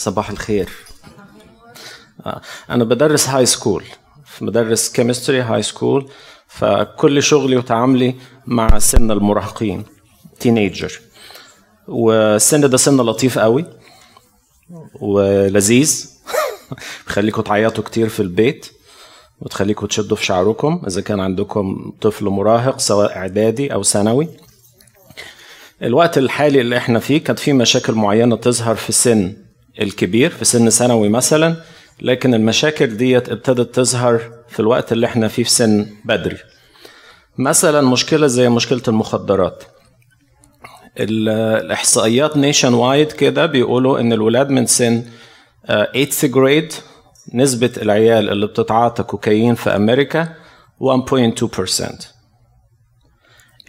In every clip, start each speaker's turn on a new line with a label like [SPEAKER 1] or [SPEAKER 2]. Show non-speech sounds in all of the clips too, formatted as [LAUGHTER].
[SPEAKER 1] صباح الخير. آه، أنا بدرس high school بدرس chemistry high school فكل شغلي وتعاملي مع سن المراهقين teenager والسن ده سن لطيف قوي ولذيذ. [LAUGHS] بيخليكم تعيطوا كتير في البيت وتخليكم تشدوا في شعركم إذا كان عندكم طفل مراهق سواء إعدادي أو ثانوي. الوقت الحالي اللي إحنا فيه كانت في مشاكل معينة تظهر في السن الكبير في سن ثانوي مثلا لكن المشاكل ديت ابتدت تظهر في الوقت اللي إحنا فيه في سن بدري. مثلا مشكلة زي مشكلة المخدرات. الإحصائيات nationwide كده بيقولوا إن الولاد من سن 8th grade نسبة العيال اللي بتتعاطى كوكايين في أمريكا 1.2%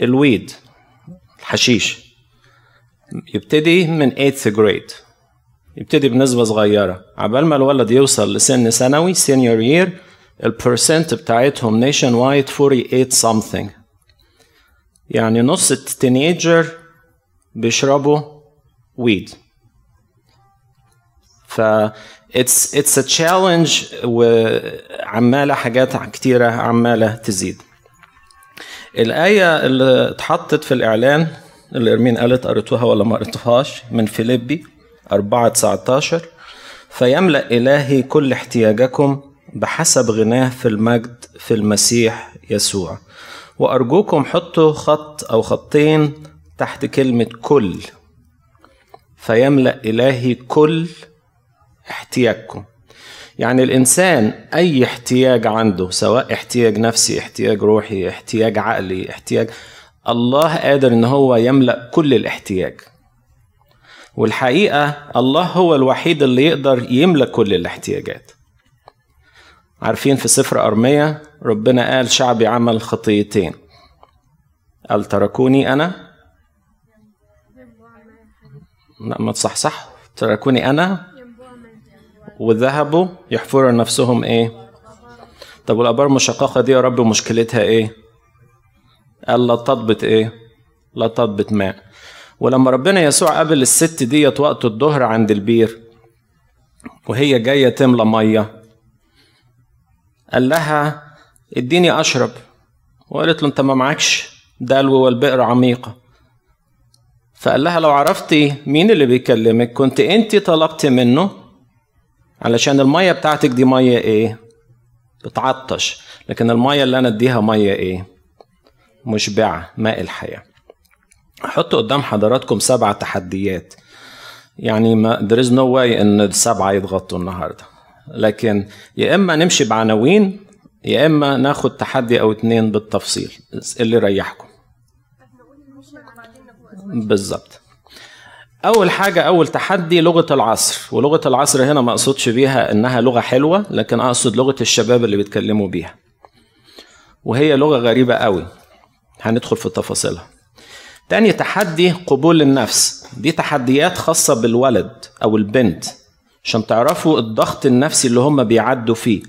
[SPEAKER 1] ال weed الحشيش يبتدي من 8th grade يبتدي بنسبة صغيرة. عبال ما الولد يوصل لسن ثانوي senior year ال percent بتاعتهم nationwide 48 something. يعني نص ال teenager بيشربوا weed ف it's it's a challenge وعمالة حاجات كتيرة عمالة تزيد. الآية اللي اتحطت في الإعلان اللي إرمين قالت قريتوها ولا ما قريتوهاش من فيليبي 4 19 فيملأ إلهي كل احتياجكم بحسب غناه في المجد في المسيح يسوع. وأرجوكم حطوا خط أو خطين تحت كلمة كل. فيملأ إلهي كل احتياجكم. يعني الإنسان أي احتياج عنده سواء احتياج نفسي احتياج روحي احتياج عقلي احتياج الله قادر إن هو يملأ كل الاحتياج. والحقيقة الله هو الوحيد اللي يقدر يملأ كل الاحتياجات. عارفين في سفر أرمية ربنا قال شعبي عمل خطيتين. قال تركوني أنا؟ لا ما تصحصح تركوني أنا؟ وذهبوا يحفروا نفسهم إيه؟ طب والآبار المشققة دي يا رب مشكلتها إيه؟ قال لا تضبط إيه؟ لا تضبط ماء. ولما ربنا يسوع قابل الست ديت وقت الظهر عند البير وهي جاية تملى مية قال لها اديني أشرب. وقالت له أنت ما معكش دلو والبئر عميقة. فقال لها لو عرفتي مين اللي بيكلمك كنت أنت طلبت منه؟ علشان المية بتاعتك دي مية إيه؟ بتعطش لكن المية اللي أنا اديها مية إيه؟ مشبعة ماء الحياة. أحط قدام حضراتكم سبع تحديات. يعني ما there is no way إن السبعة يتغطوا النهاردة. لكن يا إما نمشي بعناوين يا إما ناخد تحدي أو اتنين بالتفصيل. اللي يريحكم. بالظبط أول حاجة أول تحدي لغة العصر. ولغة العصر هنا ما أقصدش بيها إنها لغة حلوة لكن أقصد لغة الشباب اللي بيتكلموا بيها. وهي لغة غريبة قوي. هندخل في تفاصيلها. تاني تحدي قبول النفس. دي تحديات خاصة بالولد أو البنت عشان تعرفوا الضغط النفسي اللي هم بيعدوا فيه.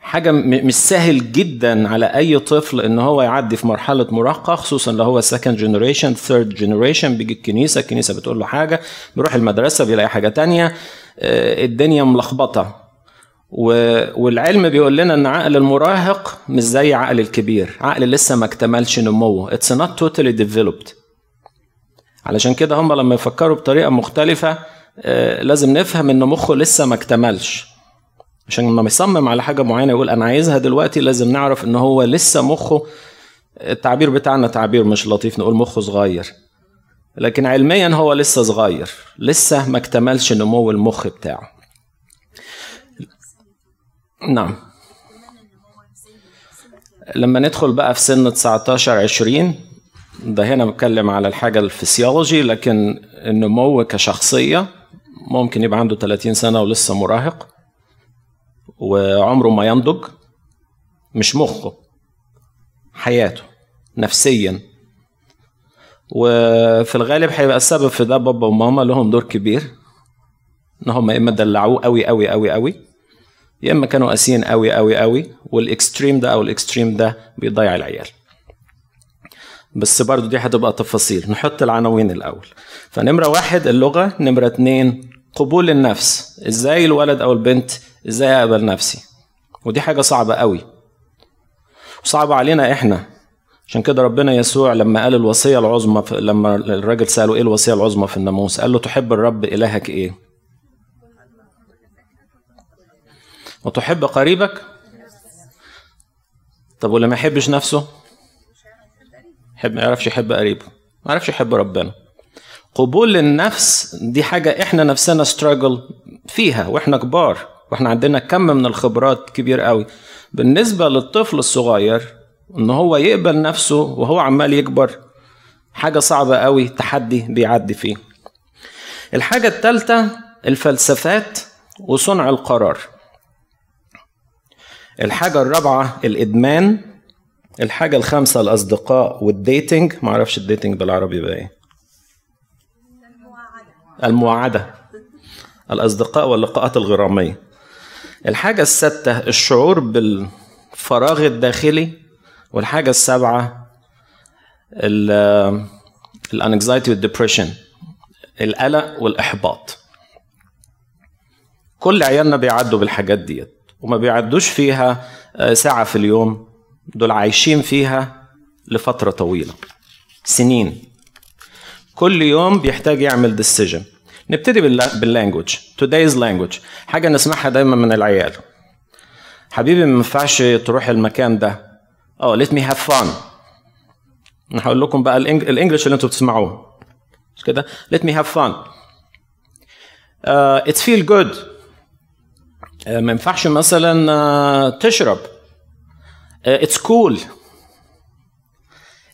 [SPEAKER 1] حاجة مش سهل جدا على أي طفل إن هو يعدي في مرحلة مراهقة خصوصا لو هو second generation third generation بيجي الكنيسة الكنيسة بتقول له حاجة بيروح المدرسة بيلاقي حاجة تانية الدنيا ملخبطة. والعلم بيقول لنا إن عقل المراهق مش زي عقل الكبير. عقل لسه ما اكتملش نموه. It's not totally developed. علشان كده هم لما يفكروا بطريقة مختلفة لازم نفهم إن مخه لسه ما اكتملش. عشان لما يصمم على حاجة معينة يقول أنا عايزها دلوقتي لازم نعرف إن هو لسه مخه التعبير بتاعنا تعبير مش لطيف نقول مخه صغير. لكن علميا هو لسه صغير. لسه ما اكتملش نمو المخ بتاعه. نعم. لما ندخل بقى في سن 19 20 ده هنا بتكلم على الحاجة الفسيولوجي لكن النمو كشخصية ممكن يبقى عنده 30 سنة ولسه مراهق وعمره ما ينضج مش مخه حياته نفسيا. وفي الغالب هيبقى السبب في ده بابا وماما لهم دور كبير إن هم إما دلعوه قوي قوي قوي قوي يا إما كانوا قاسيين قوي قوي قوي والإكستريم ده أو الإكستريم ده بيضيع العيال. بس برضو دي هتبقى تفاصيل. نحط العناوين الأول. فنمرة واحد اللغة. نمرة اتنين قبول النفس. إزاي الولد أو البنت إزاي أقبل نفسي؟ ودي حاجة صعبة قوي. وصعبه علينا إحنا. عشان كده ربنا يسوع لما قال الوصية العظمى لما الراجل سأله إيه الوصية العظمى في الناموس؟ قال له تحب الرب إلهك إيه؟ وتحب قريبك؟ طب واللي ما يحبش نفسه؟ يحب ما يعرفش يحب قريبه. ما يعرفش يحب ربنا. قبول النفس دي حاجة إحنا نفسنا ستراجل فيها وإحنا كبار وإحنا عندنا كم من الخبرات كبير قوي. بالنسبة للطفل الصغير إن هو يقبل نفسه وهو عمال يكبر حاجة صعبة قوي تحدي بيعدي فيه. الحاجة الثالثة الفلسفات وصنع القرار. الحاجة الرابعة الإدمان الحاجة الخامسة الأصدقاء وال dating. معرفش ال dating بالعربي بقى إيه. المواعدة. الأصدقاء واللقاءات الغرامية. الحاجة السادسة الشعور بالفراغ الداخلي. والحاجة السابعة الأنكزايتي والدبريشن القلق والإحباط. كل عيالنا بيعدوا بالحاجات ديت. وما بيعدوش فيها آه، ساعة في اليوم. دول عايشين فيها لفترة طويلة سنين. كل يوم بيحتاج يعمل decision نبتدي بال language today's language. حاجة نسمعها دايما من العيال. حبيبي ما ينفعش تروح المكان ده. آه me have fun. أنا هقول لكم بقى ال English اللي أنتوا بتسمعوه. مش كده؟ have fun. uh, it's feel good. آه، ما ينفعش مثلا آه، تشرب. it's آه، cool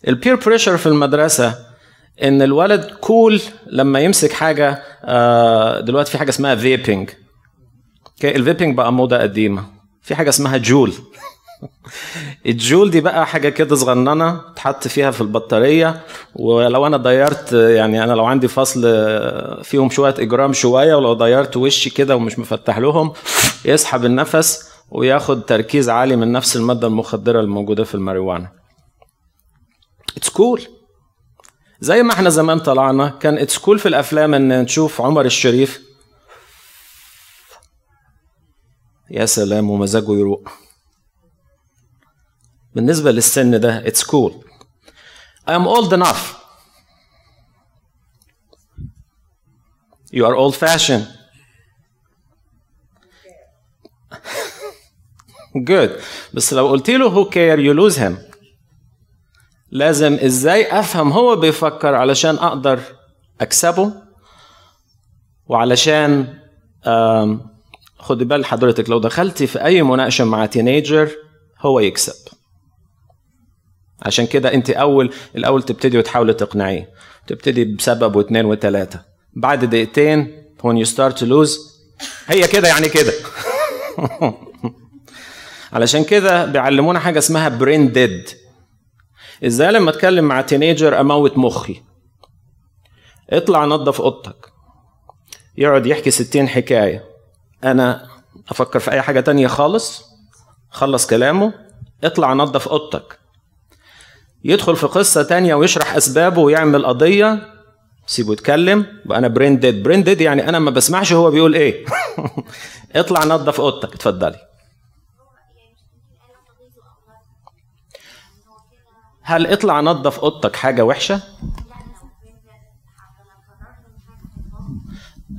[SPEAKER 1] ال peer pressure في المدرسة إن الولد cool لما يمسك حاجة دلوقتي في حاجة اسمها vaping ال vaping بقى موضة قديمة. في حاجة اسمها Juul. ال Juul دي بقى حاجة كده صغننة تحط فيها في البطارية ولو أنا ضيرت يعني أنا لو عندي فصل فيهم شوية إجرام شوية ولو ضيرت وشي كده ومش مفتح لهم يسحب النفس وياخد تركيز عالي من نفس المادة المخدرة الموجودة في الماريوانا. it's cool. زي ما إحنا زمان طلعنا كان it's cool في الأفلام إن نشوف عمر الشريف. يا سلام ومزاجه يروق. بالنسبة للسن ده it's cool. I am old enough. You are old fashioned. [LAUGHS] Good. بس لو قلت له who care you lose him. لازم إزاي أفهم هو بيفكر علشان أقدر أكسبه؟ وعلشان خدي بال حضرتك لو دخلتي في أي مناقشة مع تينيجر هو يكسب. عشان كده انت اول الأول تبتدي وتحاولي تقنعيه. تبتدي بسبب واثنين وثلاثة. بعد دقيقتين when you start to lose هي كده يعني كده. [LAUGHS] علشان كده بيعلمونا حاجة اسمها brain dead إزاي لما اتكلم مع teenager أموت مخي؟ اطلع نظف أوضتك. يقعد يحكي ستين حكاية. أنا أفكر في أي حاجة تانية خالص؟ خلص كلامه. اطلع نظف أوضتك. يدخل في قصة تانية ويشرح أسبابه ويعمل قضية سيبه يتكلم. وأنا brain dead brain dead يعني أنا ما بسمعش هو بيقول إيه. [LAUGHS] اطلع نظف أوضتك. اتفضلي. هل اطلع نظف أوضتك حاجة وحشة؟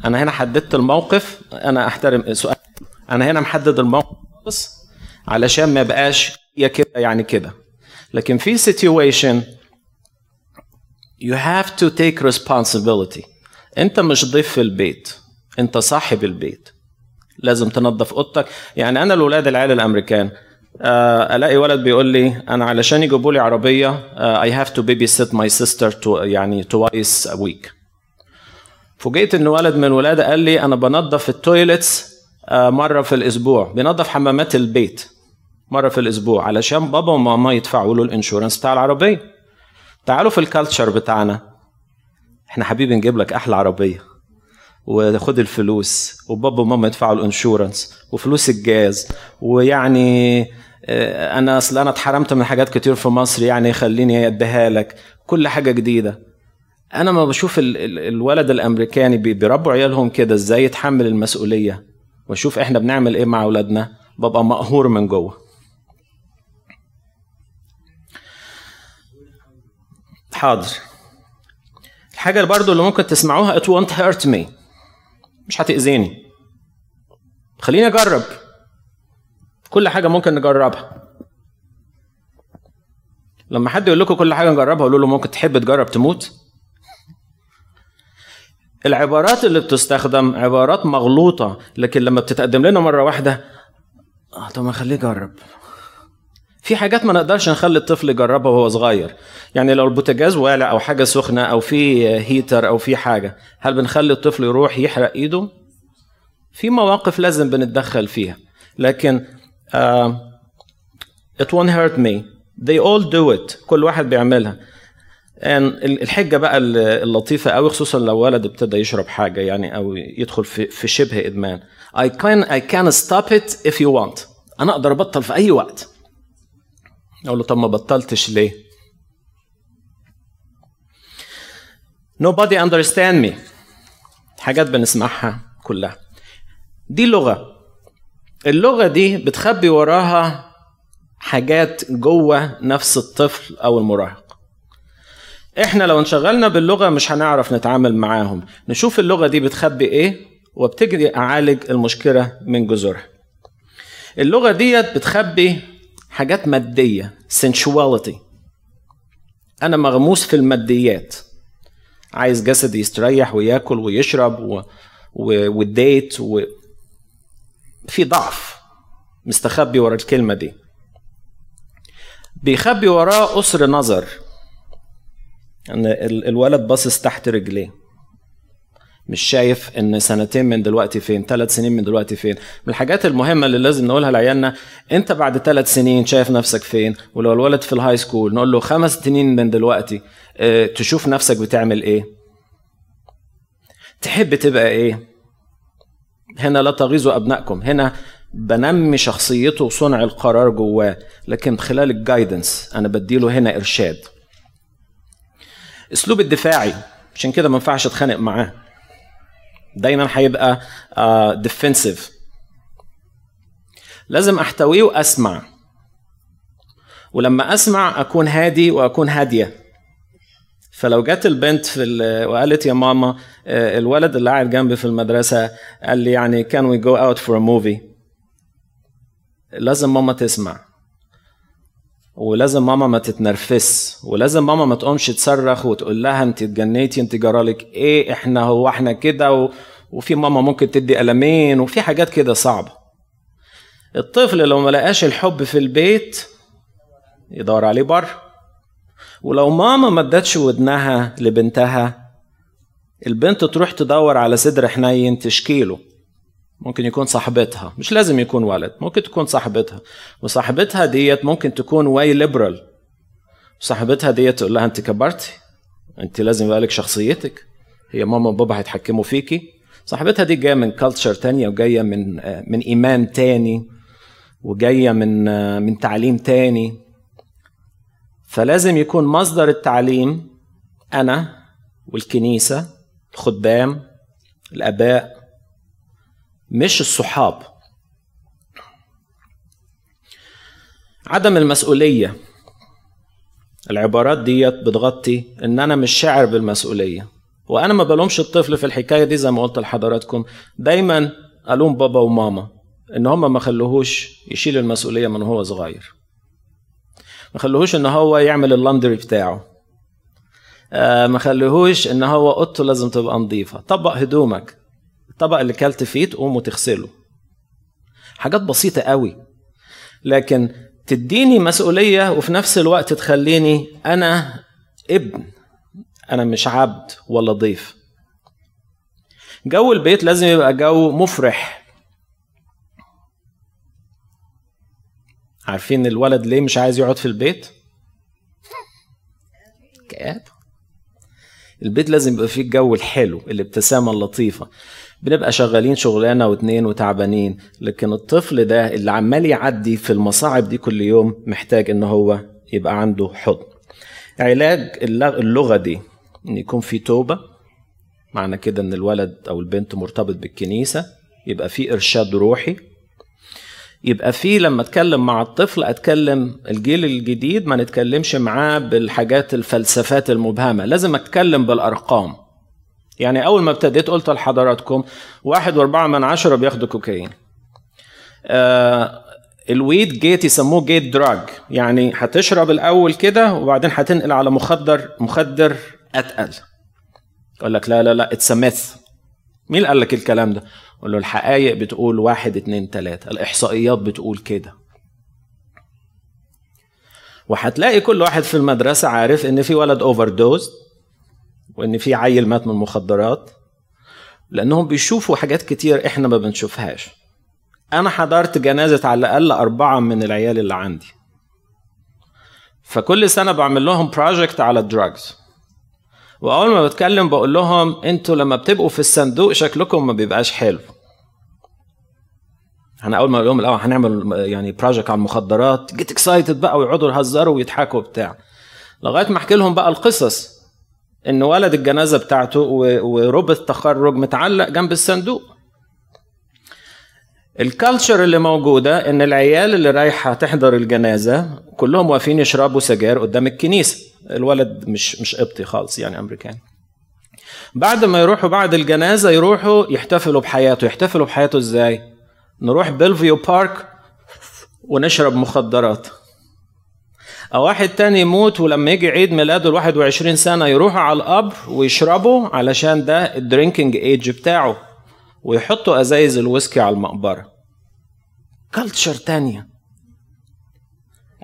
[SPEAKER 1] أنا هنا حددت الموقف. أنا أحترم سؤال. أنا هنا محدد الموقف. علشان ما يبقاش يا كده يعني كده. لكن في situation you have to take responsibility. انت مش ضيف في البيت انت صاحب البيت. لازم تنظف أوضتك. يعني أنا الاولاد العيال الأمريكان آه، ألاقي ولد بيقول لي أنا علشان يجيبوا لي عربية I have to babysit my sister two يعني twice a week فوجئت إن ولد من الولاد ده قال لي أنا بنظف ال toilets آه، مرة في الأسبوع. بنظف حمامات البيت. مرة في الأسبوع. علشان بابا وماما يدفعوا له ال insurance بتاع العربية. تعالوا في ال culture بتاعنا. إحنا حبيبي نجيب لك أحلى عربية. وخد الفلوس. وبابا وماما يدفعوا ال insurance. وفلوس الجاز. ويعني آه، أنا أصل أنا اتحرمت من حاجات كتير في مصر. يعني خليني أديها لك. كل حاجة جديدة. أنا ما بشوف ال- ال- الولد الأمريكاني بي- بيربوا عيالهم كده إزاي يتحمل المسؤولية. وأشوف إحنا بنعمل إيه مع أولادنا. ببقى مقهور من جوه. حاضر. الحاجة اللي برضو اللي ممكن تسمعوها it won't hurt me. مش هتأذيني. خليني أجرب. كل حاجة ممكن نجربها. لما حد يقول لكم كل حاجة نجربها قولوا له ممكن تحب تجرب تموت. العبارات اللي بتستخدم عبارات مغلوطة لكن لما بتتقدم لنا مرة واحدة آه طب ما خليه يجرب. في حاجات ما نقدرش نخلي الطفل يجربها وهو صغير. يعني لو البوتاجاز والع أو حاجة سخنة أو في هيتر أو في حاجة هل بنخلي الطفل يروح يحرق إيده؟ في مواقف لازم بنتدخل فيها. لكن uh, it won't hurt me. They all do it. كل واحد بيعملها. الحجة بقى اللطيفة قوي خصوصا لو ولد ابتدى يشرب حاجة يعني أو يدخل في في شبه إدمان. I can I can stop it if you want. أنا أقدر أبطل في أي وقت. أقول له طب ما بطلتش ليه? Nobody understand me. حاجات بنسمعها كلها. دي لغة. اللغة دي بتخبي وراها حاجات جوه نفس الطفل أو المراهق. إحنا لو انشغلنا باللغة مش هنعرف نتعامل معاهم. نشوف اللغة دي بتخبي إيه وابتدي أعالج المشكلة من جذورها. اللغة ديت بتخبي حاجات مادية sensuality. أنا مغموس في الماديات. عايز جسدي يستريح وياكل ويشرب و... و... والديت و... في ضعف. مستخبي ورا الكلمة دي. بيخبي وراه قصر نظر. ان ال- الولد باصص تحت رجليه. مش شايف إن سنتين من دلوقتي فين ثلاث سنين من دلوقتي فين. من الحاجات المهمة اللي لازم نقولها لعيالنا أنت بعد ثلاث سنين شايف نفسك فين؟ ولو الولد في ال high school نقول له خمس سنين من دلوقتي آه تشوف نفسك بتعمل إيه؟ تحب تبقى إيه؟ هنا لا تغيظوا أبنائكم هنا بنمي شخصيته وصنع القرار جواه لكن خلال ال guidance أنا بديله هنا إرشاد. أسلوب الدفاعي عشان كده ما ينفعش أتخانق معاه. دايما هيبقى defensive لازم أحتويه وأسمع. ولما أسمع أكون هادي وأكون هادية. فلو جت البنت في ال- وقالت يا ماما آه، الولد اللي قاعد جنبي في المدرسة قال لي يعني can we go out for movie لازم ماما تسمع. ولازم ماما ما تتنرفز. ولازم ماما ما تقومش تصرخ وتقول لها انت اتجننتي انت جرالك إيه إحنا هو إحنا كده. وفي ماما ممكن تدي قلمين وفي حاجات كده صعبة. الطفل لو ما لقاش الحب في البيت يدور عليه بره. ولو ماما ما ادتش ودنها لبنتها البنت تروح تدور على صدر حنين تشكي له. ممكن يكون صاحبتها مش لازم يكون ولد ممكن تكون صاحبتها. وصاحبتها ديت ممكن تكون way liberal صاحبتها ديت تقول لها أنت كبرتي؟ أنت لازم يبقى لك شخصيتك. هي ماما وبابا هيتحكموا فيكي. صاحبتها دي جاية من culture تانية وجاية من من إيمان تاني وجاية من من تعليم تاني. فلازم يكون مصدر التعليم أنا والكنيسة الخدام الآباء مش الصحاب. عدم المسؤولية. العبارات ديت بتغطي إن أنا مش شاعر بالمسؤولية. وأنا ما بلومش الطفل في الحكاية دي زي ما قلت لحضراتكم. دايما ألوم بابا وماما إن هم ما خلوهوش يشيل المسؤولية من هو صغير. ما خلوهوش إن هو يعمل اللندري بتاعه. آه ما خلوهوش إن هو أوضته لازم تبقى نظيفة. طبق هدومك. الطبق اللي كلت فيه تقوم وتغسله. حاجات بسيطة قوي. لكن تديني مسؤولية وفي نفس الوقت تخليني أنا ابن. أنا مش عبد ولا ضيف. جو البيت لازم يبقى جو مفرح. عارفين الولد ليه مش عايز يقعد في البيت؟ كآب. البيت لازم يبقى فيه الجو الحلو الابتسامة اللطيفة. بنبقى شغالين شغلانة واتنين وتعبانين لكن الطفل ده اللي عمال يعدي في المصاعب دي كل يوم محتاج إن هو يبقى عنده حضن. علاج اللغة دي. إن يكون في توبة. معنى كده إن الولد أو البنت مرتبط بالكنيسة يبقى في إرشاد روحي. يبقى في لما أتكلم مع الطفل أتكلم الجيل الجديد ما نتكلمش معاه بالحاجات الفلسفات المبهمة. لازم أتكلم بالأرقام. يعني أول ما ابتديت قلت لحضراتكم واحد وأربعة من عشرة بياخدوا كوكايين. آه ال weed gate يسموه gate drug. يعني هتشرب الأول كده وبعدين هتنقل على مخدر مخدر اتقل يقول لك لا لا لا it's myth مين قال لك الكلام ده؟ قول له الحقائق بتقول واحد اتنين تلاتة. الإحصائيات بتقول كده. وهتلاقي كل واحد في المدرسة عارف إن في ولد overdose وإن في عيل مات من المخدرات لأنهم بيشوفوا حاجات كتير إحنا ما بنشوفهاش. أنا حضرت جنازة على الأقل أربعة من العيال اللي عندي. فكل سنة بعمل لهم project على ال drugs وأول ما بتكلم بقول لهم أنتوا لما بتبقوا في الصندوق شكلكم ما بيبقاش حلو. إحنا أول ما أقول لهم الأول هنعمل يعني project على المخدرات get excited بقى ويقعدوا يهزروا ويضحكوا وبتاع. لغاية ما أحكي لهم بقى القصص إن ولد الجنازة بتاعته وروب التخرج متعلق جنب الصندوق. ال culture اللي موجودة إن العيال اللي رايحة تحضر الجنازة كلهم واقفين يشربوا سجاير قدام الكنيسة. الولد مش مش قبطي خالص يعني أمريكاني بعد ما يروحوا بعد الجنازة يروحوا يحتفلوا بحياته. يحتفلوا بحياته إزاي؟ نروح Bellevue Park ونشرب مخدرات. أو واحد تاني يموت ولما يجي عيد ميلاده ال 21 سنة يروحوا على القبر ويشربوا علشان ده ال drinking age بتاعه. ويحطوا أزايز الويسكي على المقبرة. culture تانية.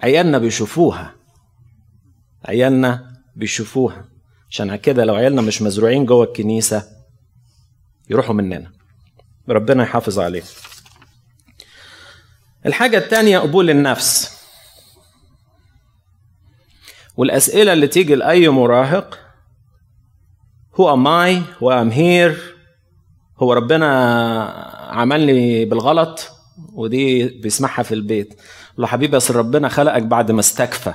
[SPEAKER 1] عيالنا بيشوفوها. عيالنا بيشوفوها. عشان كده لو عيالنا مش مزروعين جوه الكنيسة يروحوا مننا. ربنا يحافظ عليه الحاجة التانية قبول النفس. والأسئلة اللي تيجي لأي مراهق Who am I? Who am here? هو ربنا عملني بالغلط ودي بيسمعها في البيت. له حبيبي اصل ربنا خلقك بعد ما استكفى.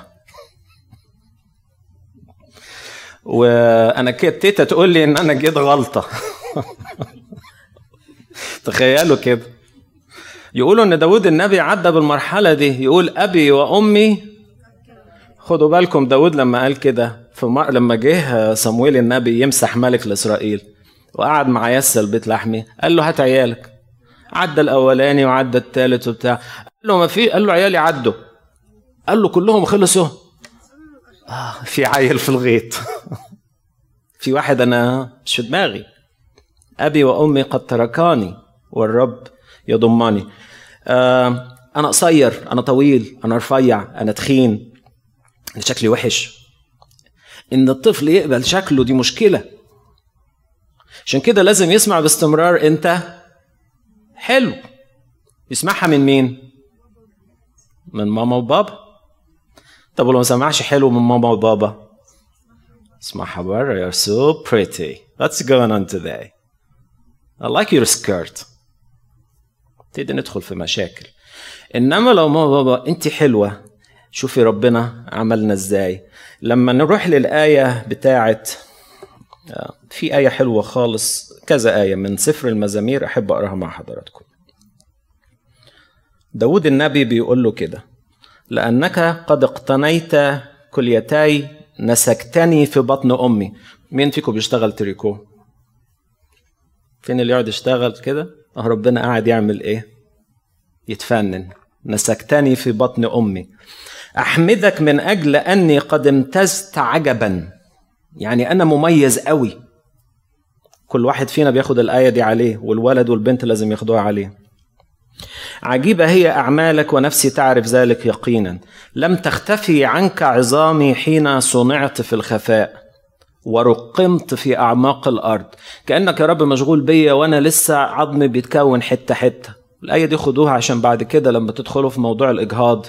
[SPEAKER 1] وأنا كده تيتا تقول لي إن أنا جيت غلطة. [LAUGHS] تخيلوا كده. يقولوا إن داود النبي عدى بالمرحلة دي. يقول أبي وأمي خدوا بالكم داود لما قال كده في لما جه صمويل النبي يمسح ملك لإسرائيل وقعد مع يسى البيت لحمي قال له هات عيالك. عدى الأولاني وعدى الثالث وبتاع. قال له ما في قال له عيالي عدوا. قال له كلهم خلصوا. آه في عيل في الغيط. [LAUGHS] في واحد أنا مش في دماغي. أبي وأمي قد تركاني والرب يضمني آه أنا قصير أنا طويل أنا رفيع أنا تخين. أنا شكلي وحش. إن الطفل يقبل شكله دي مشكلة. عشان كده لازم يسمع باستمرار أنت حلو. يسمعها من مين؟ من ماما وبابا. طب ولو ما سمعش حلو من ماما وبابا؟ اسمعها بره you're so pretty. What's going on today? I like your skirt. تبتدي ندخل في مشاكل. إنما لو ماما بابا أنت حلوة. شوفي ربنا عملنا إزاي. لما نروح للآية بتاعت في آية حلوة خالص كذا آية من سفر المزامير. أحب أقراها مع حضراتكم. داود النبي بيقول له كده. لأنك قد اقتنيت كليتاي نسكتني في بطن أمي. مين فيكم بيشتغل تريكو؟ فين اللي يقعد يشتغل كده؟ آه ربنا قاعد يعمل إيه؟ يتفنن. نسكتني في بطن أمي. أحمدك من أجل أني قد امتزت عجبا. يعني أنا مميز قوي. كل واحد فينا بياخد الآية دي عليه والولد والبنت لازم ياخدوها عليه. عجيبة هي أعمالك ونفسي تعرف ذلك يقينا. لم تختفي عنك عظامي حين صنعت في الخفاء ورقمت في أعماق الأرض. كأنك يا رب مشغول بيا وأنا لسه عظمي بيتكون حتة حتة. الآية دي خدوها عشان بعد كده لما تدخلوا في موضوع الإجهاض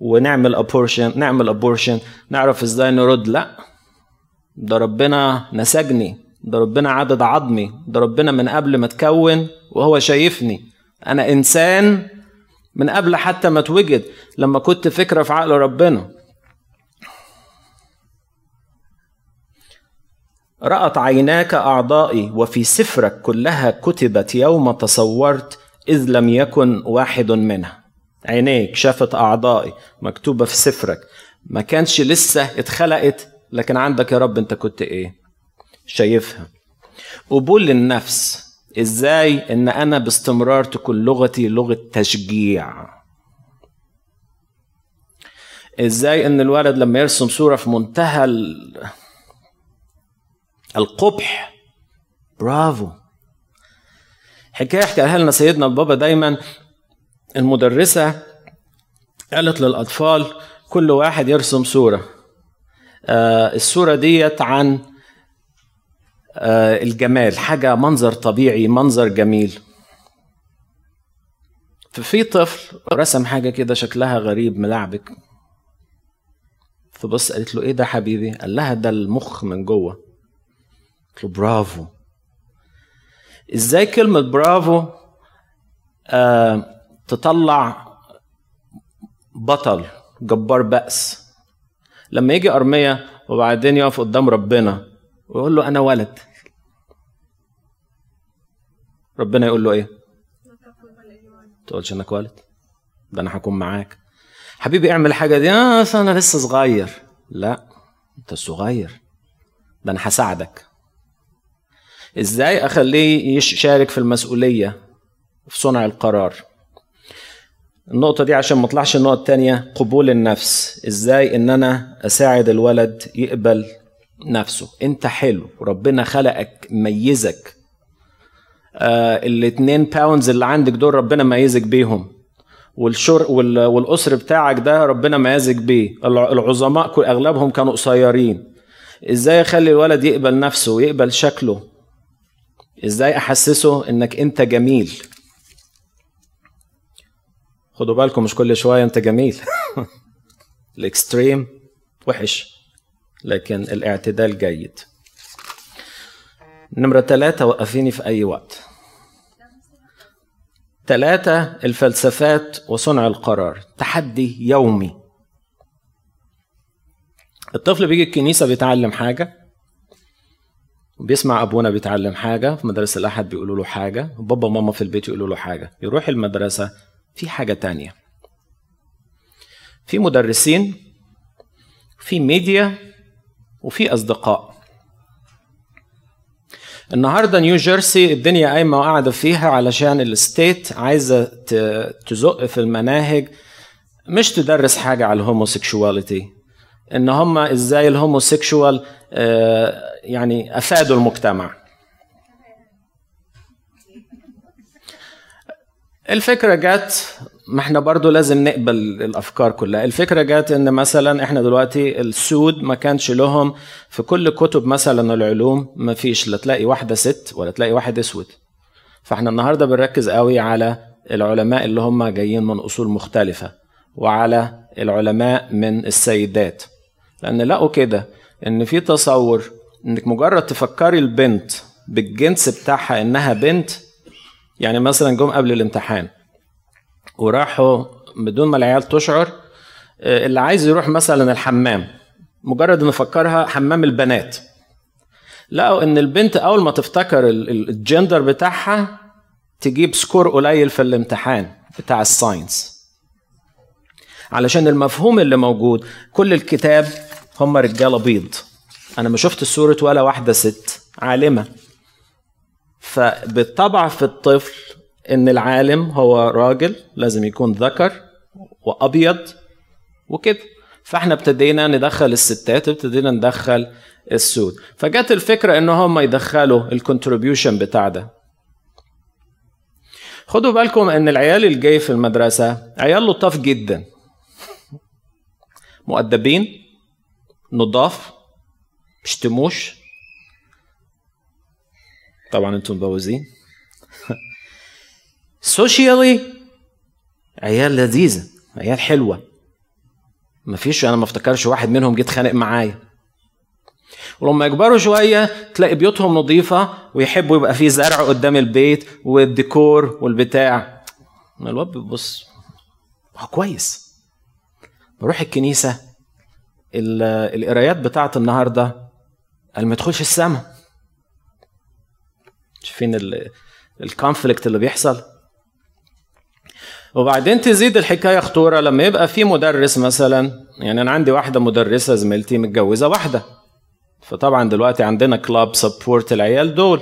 [SPEAKER 1] ونعمل أبورشن نعمل أبورشن نعرف إزاي نرد. لأ ده ربنا نسجني ده ربنا عدد عظمي ده ربنا من قبل ما اتكون وهو شايفني. أنا إنسان من قبل حتى ما اتوجد لما كنت فكرة في عقل ربنا. رأت عيناك أعضائي وفي سفرك كلها كتبت يوم تصورت إذ لم يكن واحد منها. عينيك شافت أعضائي مكتوبة في سفرك. ما كانش لسه اتخلقت لكن عندك يا رب أنت كنت إيه؟ شايفها. قبول للنفس. إزاي إن أنا باستمرار تكون لغتي لغة تشجيع؟ إزاي إن الولد لما يرسم صورة في منتهى القبح؟ برافو. حكاية حكاها لنا سيدنا البابا دايما المدرسة قالت للأطفال كل واحد يرسم صورة. آه الصورة ديت عن الجمال حاجة منظر طبيعي منظر جميل. ففي طفل رسم حاجة كده شكلها غريب ملعبك. فبص قالت له إيه ده حبيبي؟ قال لها ده المخ من جوه. قلت له برافو. إزاي كلمة برافو؟ آه تطلع بطل جبار بأس. لما يجي أرمية وبعدين يقف قدام ربنا. ويقول له أنا ولد. ربنا يقول له إيه؟ تقولش إنك ولد. ده أنا هكون معاك. حبيبي اعمل الحاجة دي. آه أنا لسه صغير. لا أنت صغير. ده أنا هساعدك. إزاي أخليه يشارك في المسؤولية في صنع القرار؟ النقطة دي عشان ما اطلعش النقطة التانية قبول النفس. إزاي إن أنا أساعد الولد يقبل نفسه. انت حلو. ربنا خلقك ميزك. آه الاتنين باوندز اللي عندك دول ربنا ميزك بيهم. والشر والأسر بتاعك ده ربنا ميزك بيه. العظماء كل أغلبهم كانوا قصيرين. إزاي اخلي الولد يقبل نفسه ويقبل شكله؟ إزاي أحسسه إنك أنت جميل؟ خدوا بالكم مش كل شوية أنت جميل. [LAUGHS] الإكستريم وحش. لكن الاعتدال جيد. نمرة ثلاثة وقفيني في أي وقت. ثلاثة الفلسفات وصنع القرار. تحدي يومي. الطفل بيجي الكنيسة بيتعلم حاجة بيسمع أبونا بيتعلم حاجة في مدرسة الأحد بيقولوا له حاجة بابا وماما في البيت يقولوا له حاجة. يروح المدرسة في حاجة تانية. في مدرسين في ميديا وفي أصدقاء. النهاردة نيو جيرسي الدنيا قايمة وقاعدة فيها علشان ال state عايزة تزق في المناهج مش تدرس حاجة على ال homosexuality إن هم إزاي الهوموسيكشوال آه، يعني أفادوا المجتمع. الفكرة جت ما إحنا برضو لازم نقبل الأفكار كلها. الفكرة جت إن مثلا إحنا دلوقتي السود ما كانش لهم في كل كتب مثلا العلوم ما فيش لا تلاقي واحدة ست ولا تلاقي واحد أسود. فإحنا النهاردة بنركز قوي على العلماء اللي هم جايين من أصول مختلفة وعلى العلماء من السيدات. لأن لقوا كده إن في تصور إنك مجرد تفكري البنت بالجنس بتاعها إنها بنت يعني مثلا جم قبل الامتحان. وراحوا بدون ما العيال تشعر آه، اللي عايز يروح مثلا الحمام مجرد نفكرها حمام البنات. لقوا إن البنت أول ما تفتكر الجندر بتاعها تجيب score قليل في الامتحان بتاع ال science. علشان المفهوم اللي موجود كل الكتاب هم رجاله بيض. أنا ما شفت صوره ولا واحدة ست عالمة. فبالطبع في الطفل إن العالم هو راجل لازم يكون ذكر وأبيض وكده. فإحنا ابتدينا ندخل الستات ابتدينا ندخل السود. فجت الفكرة إن هم يدخلوا ال contribution بتاع ده. خدوا بالكم إن العيال الجاي في المدرسة عيال لطاف جدا. مؤدبين نضاف مشتموش طبعا أنتم مبوزين. سوشيالي. عيال لذيذة عيال حلوة. ما فيش أنا ما افتكرش واحد منهم جه اتخانق معايا. ولما يكبروا شوية تلاقي بيوتهم نظيفة ويحبوا يبقى فيه زرع قدام البيت والديكور والبتاع. الواد بيبص. هو كويس. بروح الكنيسة القرايات بتاعت النهارده قال ما تدخلش السما. شايفين ال conflict اللي بيحصل؟ وبعدين تزيد الحكاية خطورة لما يبقى في مدرس مثلا يعني أنا عندي واحدة مدرسة زميلتي متجوزة واحدة. فطبعا دلوقتي عندنا club support العيال دول.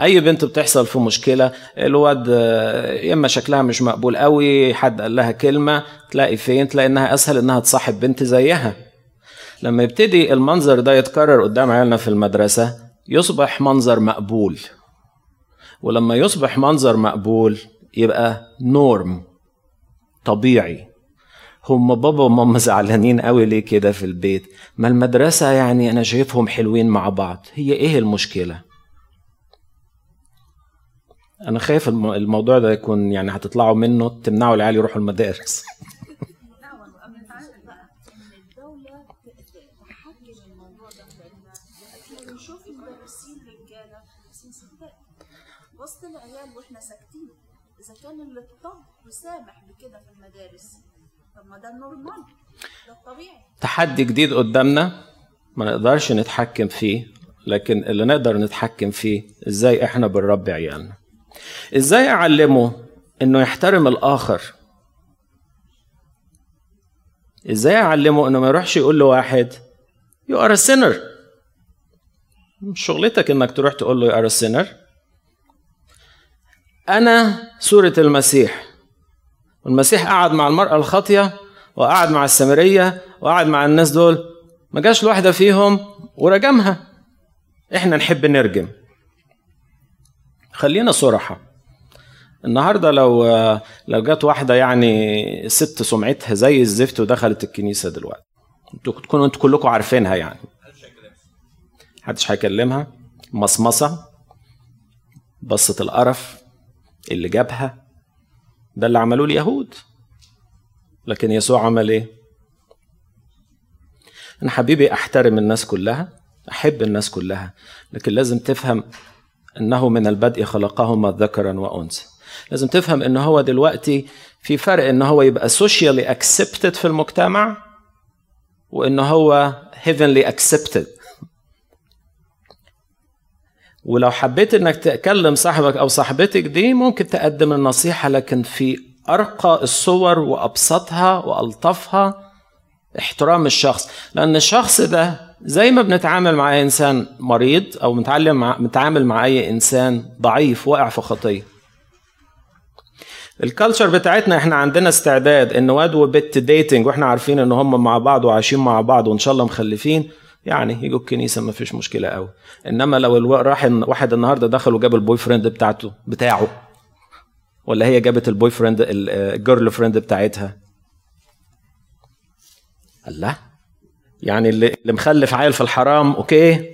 [SPEAKER 1] أي بنت بتحصل في مشكلة الواد يا إما شكلها مش مقبول قوي حد قال لها كلمة تلاقي فين؟ تلاقي إنها أسهل إنها تصاحب بنت زيها. لما يبتدي المنظر ده يتكرر قدام عيالنا في المدرسة يصبح منظر مقبول. ولما يصبح منظر مقبول يبقى نورم طبيعي. هم بابا وماما زعلانين قوي ليه كده في البيت؟ ما المدرسة يعني أنا شايفهم حلوين مع بعض. هي إيه المشكلة؟ أنا خايف الموضوع ده يكون يعني هتطلعوا منه تمنعوا العيال يروحوا المدارس. [LAUGHS]
[SPEAKER 2] وسط العيال وإحنا ساكتين. إذا كان الطب مسامح بكده في المدارس طب ما ده النورمال ده الطبيعي.
[SPEAKER 1] تحدي جديد قدامنا ما نقدرش نتحكم فيه لكن اللي نقدر نتحكم فيه إزاي إحنا بنربي عيالنا؟ إزاي أعلمه إنه يحترم الآخر؟ إزاي أعلمه إنه ما يروحش يقول لواحد you are sinner مش شغلتك إنك تروح تقول له you are sinner أنا صورة المسيح والمسيح قعد مع المرأة الخاطية وقعد مع السامرية وقعد مع الناس دول. ما جاش لواحده فيهم ورجمها. إحنا نحب نرجم. خلينا صراحة. النهارده لو لو جت واحدة يعني ست سمعتها زي الزفت ودخلت الكنيسة دلوقتي. أنتوا تكونوا أنتوا كلكم عارفينها يعني. محدش هيكلمها. مصمصة. بصة القرف اللي جابها. ده اللي عملوه اليهود. لكن يسوع عمل إيه؟ أنا حبيبي أحترم الناس كلها أحب الناس كلها لكن لازم تفهم إنه من البدء خلقهما ذكرا وأنثى. لازم تفهم ان هو دلوقتي في فرق ان هو يبقى socially accepted في المجتمع وان هو heavenly accepted. ولو حبيت إنك تكلم صاحبك أو صاحبتك دي ممكن تقدم النصيحة لكن في أرقى الصور وأبسطها وألطفها احترام الشخص لأن الشخص ده زي ما بنتعامل مع إنسان مريض أو بنتعلم مع بنتعامل مع أي إنسان ضعيف واقع في خطية ال culture بتاعتنا إحنا عندنا استعداد إن واد وبت dating وإحنا عارفين إن هم مع بعض وعايشين مع بعض وإن شاء الله مخلفين يعني يجوا الكنيسة ما فيش مشكلة قوي إنما لو. راح واحد النهارده دخل وجاب ال boyfriend بتاعته بتاعه ولا هي جابت ال boyfriend ال girlfriend بتاعتها؟ الله. يعني اللي مخلف عيل في الحرام okay.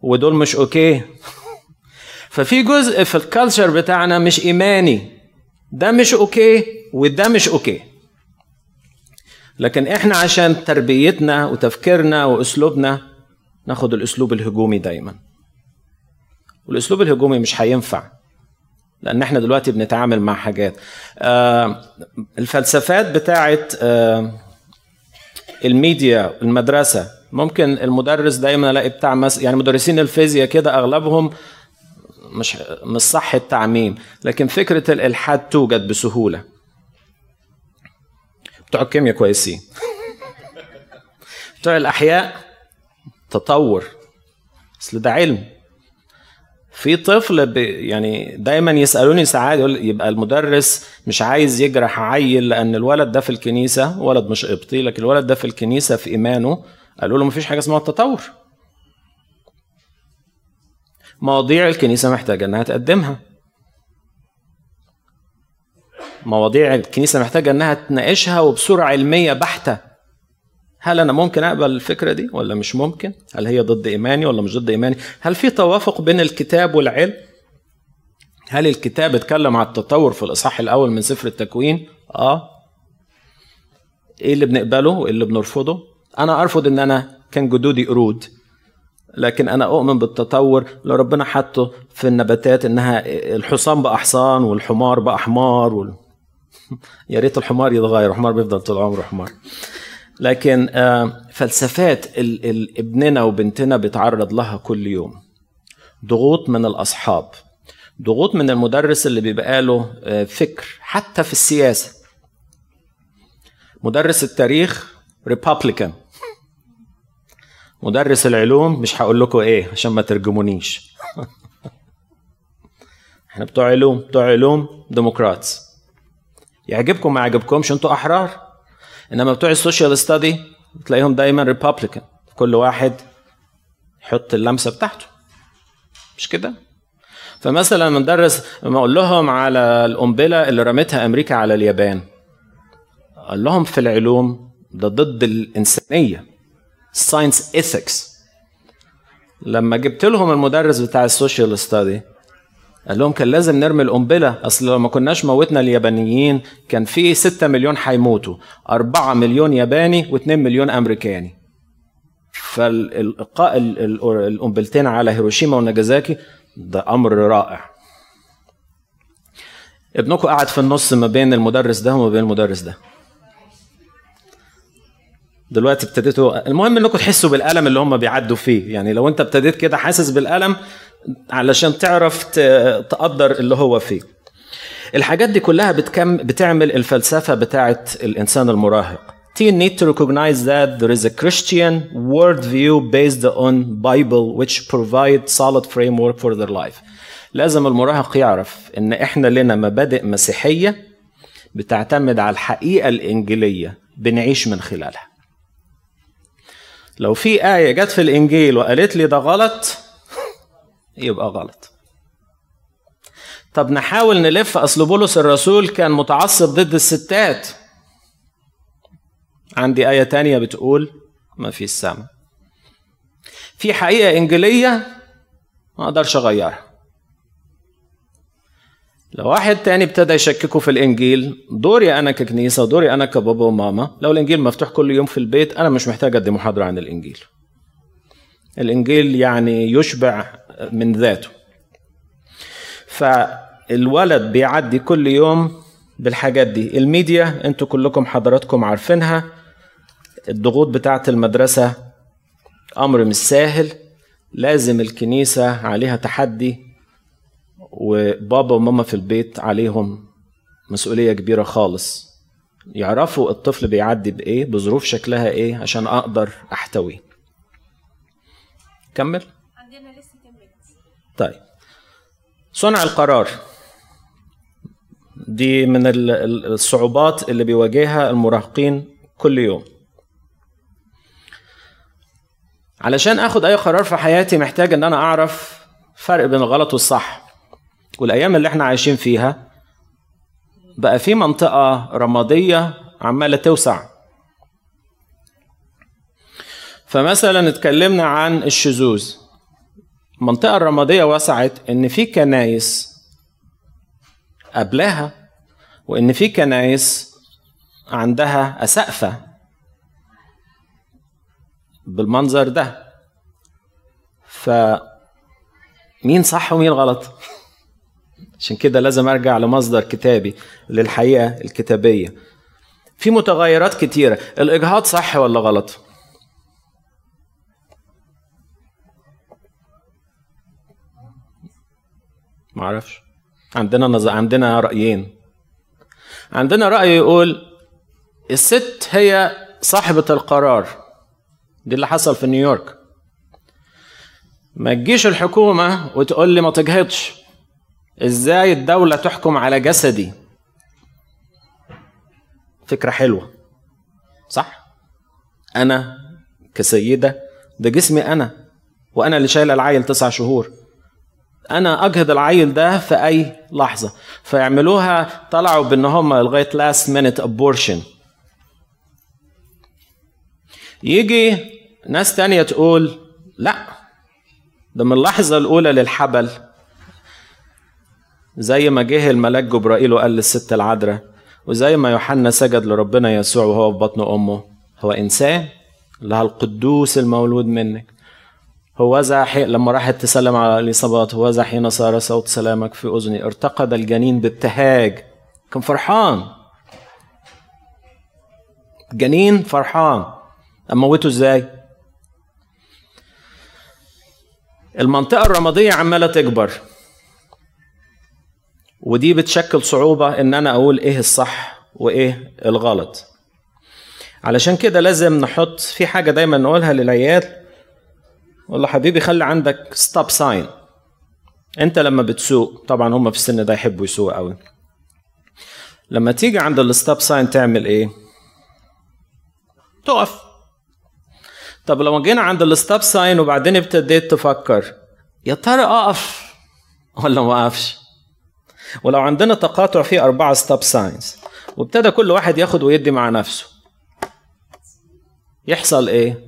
[SPEAKER 1] ودول مش okay. ففي جزء في ال culture بتاعنا مش إيماني. ده مش okay وده مش okay. لكن إحنا عشان تربيتنا وتفكيرنا وأسلوبنا ناخد الأسلوب الهجومي دايما. والأسلوب الهجومي مش هينفع. لأن إحنا دلوقتي بنتعامل مع حاجات. آه الفلسفات بتاعت آه الميديا المدرسة. ممكن المدرس دايما ألاقي بتاع مس... يعني مدرسين الفيزياء كده أغلبهم مش مش صح التعميم. لكن فكرة الإلحاد توجد بسهولة. بتوع الكيمياء كويسين. بتوع الأحياء تطور. أصل ده علم. في طفل. يعني دايما يسألوني ساعات يقول يبقى المدرس مش عايز يجرح عيل لأن الولد ده في الكنيسة ولد مش قبطي لكن الولد ده في الكنيسة في إيمانه قالوا له مفيش حاجة اسمها التطور مواضيع الكنيسة محتاجة إنها تقدمها مواضيع الكنيسة محتاجة إنها تناقشها وبصورة علمية بحتة هل أنا ممكن أقبل الفكرة دي ولا مش ممكن؟ هل هي ضد إيماني ولا مش ضد إيماني؟ هل في توافق بين الكتاب والعلم؟ هل الكتاب اتكلم عن التطور في الإصحاح الأول من سفر التكوين؟ آه. إيه اللي بنقبله وإيه اللي بنرفضه؟ أنا أرفض إن أنا كان جدودي قرود لكن أنا أؤمن بالتطور اللي ربنا حطه في النباتات إنها الحصان بقى حصان والحمار بقى حمار وال... [LAUGHS] يا ريت الحمار يتغير الحمار بيفضل طول عمره حمار. لكن آه، فلسفات ابننا وبنتنا بيتعرض لها كل يوم. ضغوط من الأصحاب. ضغوط من المدرس اللي بيبقى له آه، فكر حتى في السياسة. مدرس التاريخ Republican مدرس العلوم مش هقول لكم إيه عشان ما ترجمونيش. [LAUGHS] إحنا بتوع علوم بتوع علوم Democrats يعجبكم ما يعجبكمش أنتوا أحرار. إنما بتوع ال social study تلاقيهم دايما Republican كل واحد يحط اللمسة بتاعته. مش كده؟ فمثلا مدرس لما أقول لهم على القنبله اللي رمتها أمريكا على اليابان. قال لهم في العلوم ده ضد الإنسانية. science ethics لما جبت لهم المدرس بتاع ال social study قال لهم كان لازم نرمي القنبلة. أصل لو ما كناش موتنا اليابانيين كان في 6 مليون هيموتوا 4 مليون ياباني و2 مليون أمريكاني. ال- القنبلتين على هيروشيما وناجازاكي ده أمر رائع. ابنكم قاعد في النص ما بين المدرس ده وما بين المدرس ده. دلوقتي ابتديتوا المهم إنكم تحسوا بالألم اللي هم بيعدوا فيه. يعني لو أنت ابتديت كده حاسس بالألم علشان تعرف تقدر اللي هو فيه الحاجات دي كلها بتكم بتعمل الفلسفة بتاعت الإنسان المراهق Teen need to recognize that there is a Christian worldview based on Bible which provide solid framework for their life. لازم المراهق يعرف إن إحنا لنا مبادئ مسيحية بتعتمد على الحقيقة الإنجيلية بنعيش من خلالها. لو في آية جت في الإنجيل وقالت لي ده غلط يبقى غلط. طب نحاول نلف. أصل بولس الرسول كان متعصب ضد الستات. عندي آية تانية بتقول ما في السماء. في حقيقة إنجيلية ما أقدرش أغيرها. لو واحد تاني ابتدى يشككه في الإنجيل دوري أنا ككنيسة دوري أنا كبابا وماما لو الإنجيل مفتوح كل يوم في البيت أنا مش محتاج ادي محاضرة عن الإنجيل. الإنجيل يعني يشبع من ذاته. فالولد بيعدي كل يوم بالحاجات دي. الميديا أنتوا كلكم حضراتكم عارفينها. الضغوط بتاعة المدرسة أمر مش سهل لازم الكنيسة عليها تحدي وبابا وماما في البيت عليهم مسؤولية كبيرة خالص. يعرفوا الطفل بيعدي بإيه بظروف شكلها إيه عشان أقدر أحتويه. كمل
[SPEAKER 2] عندنا لسه 10 minutes
[SPEAKER 1] طيب. صنع القرار. دي من ال- ال- الصعوبات اللي بيواجهها المراهقين كل يوم. علشان آخد أي قرار في حياتي محتاج إن أنا أعرف فرق بين الغلط والصح. والأيام اللي إحنا عايشين فيها بقى في منطقة رمادية عمالة توسع. فمثلا اتكلمنا عن الشذوذ. المنطقة الرمادية وسعت إن في كنايس قبلها وإن في كنايس عندها أسقفة بالمنظر ده. ف مين صح ومين غلط؟ [LAUGHS] عشان كده لازم أرجع لمصدر كتابي للحقيقة الكتابية. في متغيرات كتيرة. الإجهاض صح ولا غلط؟ معرفش عندنا نظ... عندنا رأيين. عندنا رأي يقول الست هي صاحبة القرار. دي اللي حصل في نيويورك. ما تجيش الحكومة وتقول لي ما تجهضش. إزاي الدولة تحكم على جسدي؟ فكرة حلوة. صح؟ أنا كسيدة ده جسمي أنا وأنا اللي شايله العيل تسع شهور. أنا اجهض العيل ده في أي لحظة. فيعملوها طلعوا بأن هم لغاية last minute abortion يجي ناس تانية تقول لا ده من اللحظة الأولى للحبل. زي ما جه الملاك جبرائيل وقال للست العذراء وزي ما يوحنا سجد لربنا يسوع وهو في بطن أمه هو إنسان لها القدوس المولود منك. هو حي... لما راحت تسلم على اليصابات هو حين صار صوت سلامك في أذني. ارتقد الجنين بابتهاج. كان فرحان. جنين فرحان. اموته إزاي؟ المنطقة الرمادية عمالة تكبر. ودي بتشكل صعوبة إن أنا أقول إيه الصح وإيه الغلط. علشان كده لازم نحط في حاجة دايما نقولها للعيال والله حبيبي خلي عندك stop sign انت لما بتسوق طبعا هم في السن ده يحبوا يسوق قوي. لما تيجي عند ال stop sign تعمل إيه؟ تقف. طب لو جينا عند ال stop sign وبعدين ابتديت تفكر يا ترى أقف ولا ما أقفش؟ ولو عندنا تقاطع فيه أربعة stop signs وابتدى كل واحد ياخد ويدي مع نفسه يحصل إيه؟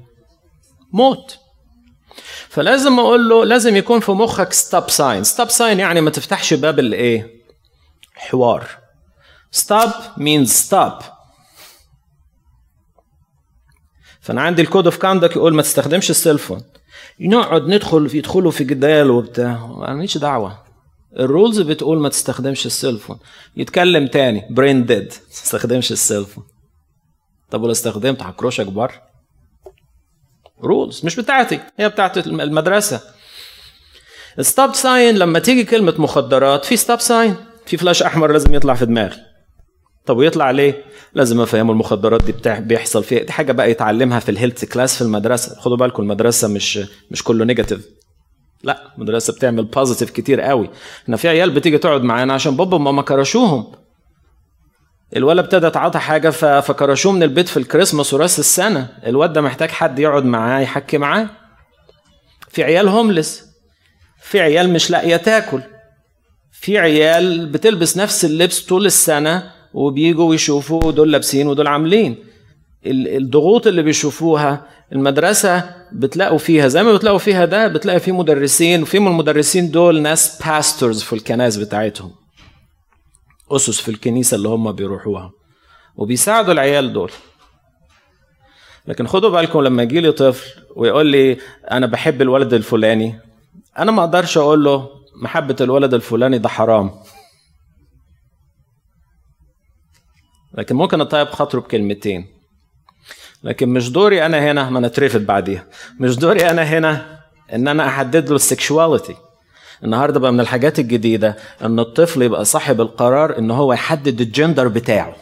[SPEAKER 1] موت. فلازم أقول له لازم يكون في مخك stop sign stop sign يعني ما تفتحش باب الإيه؟ حوار. stop means stop. فأنا عندي ال code of conduct يقول ما تستخدمش ال cell phone نقعد ندخل في يدخلوا في جدال وبتاع. ماليش دعوة. ال rules بتقول ما تستخدمش ال cell phone يتكلم تاني. brain dead ما تستخدمش ال cell phone طب ولو استخدمت هكروشك بره rules مش بتاعتي هي بتاعت المدرسة. stop sign لما تيجي كلمة مخدرات في stop sign في فلاش أحمر لازم يطلع في دماغي. طب ويطلع ليه؟ لازم أفهمه المخدرات دي بيحصل فيها دي حاجة بقى يتعلمها في ال health class في المدرسة. خدوا بالكم المدرسة مش مش كله negative لا المدرسة بتعمل positive كتير قوي. إحنا في عيال بتيجي تقعد معانا عشان بابا وماما كرشوهم. الولد ابتدى يتعاطى حاجة فكرشوه من البيت في الكريسماس وراس السنة. الواد ده محتاج حد يقعد معاه يحكي معاه. في عيال هوملس في عيال مش لاقية تاكل في عيال بتلبس نفس اللبس طول السنة وبيجوا ويشوفوا دول لابسين ودول عاملين. الضغوط اللي بيشوفوها المدرسة بتلاقوا فيها زي ما بتلاقوا فيها ده بتلاقي في مدرسين وفي من المدرسين دول ناس باستورز في الكنائس بتاعتهم. أسس في الكنيسة اللي هم بيروحوها. وبيساعدوا العيال دول. لكن خدوا بالكم لما يجي لي طفل ويقول لي أنا بحب الولد الفلاني أنا ما أقدرش أقول له محبة الولد الفلاني ده حرام. لكن ممكن أطيب خاطره بكلمتين. لكن مش دوري أنا هنا ما أنا اترفد بعديها. مش دوري أنا هنا إن أنا أحدد له ال sexuality النهارده بقى من الحاجات الجديدة إن الطفل يبقى صاحب القرار إن هو يحدد الجندر بتاعه.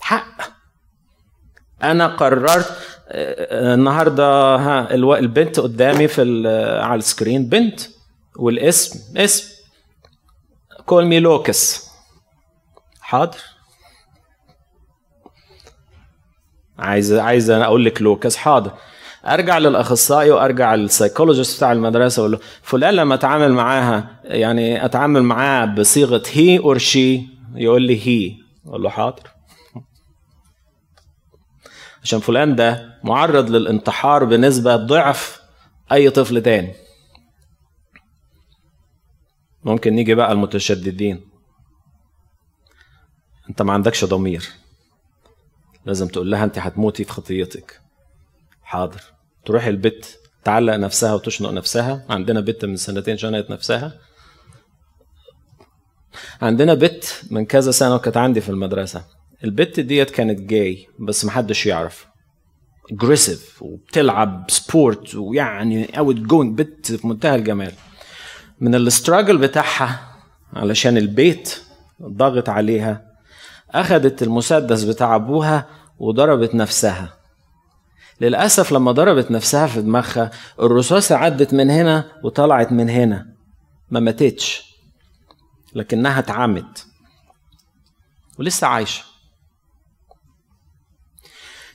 [SPEAKER 1] حق. أنا قررت النهارده ها البنت قدامي في على ال screen بنت والاسم اسم. call me لوكاس حاضر. عايز عايز أنا أقول لك لوكاس حاضر. أرجع للأخصائي وأرجع لل psychologist بتاع المدرسة أقول له فلان لما أتعامل معاها يعني أتعامل معاه بصيغة he or she يقول لي هي أقول له حاضر. عشان فلان ده معرض للانتحار بنسبة ضعف أي طفل تاني. ممكن نيجي بقى المتشددين. أنت ما عندكش ضمير. لازم تقول لها أنت هتموتي في خطيتك. حاضر. تروح البيت تعلق نفسها وتشنق نفسها. عندنا بنت من سنتين شنقت نفسها. عندنا بنت من كذا سنة وكانت عندي في المدرسة. البت ديت كانت جاي بس محدش يعرف. aggressive وبتلعب sport ويعني outgoing بنت في منتهى الجمال. من ال struggle بتاعها علشان البيت ضاغط عليها أخدت المسدس بتاع أبوها وضربت نفسها. للأسف لما ضربت نفسها في دماغها الرصاصة عدت من هنا وطلعت من هنا. ما ماتتش. لكنها اتعمت. ولسه عايشة.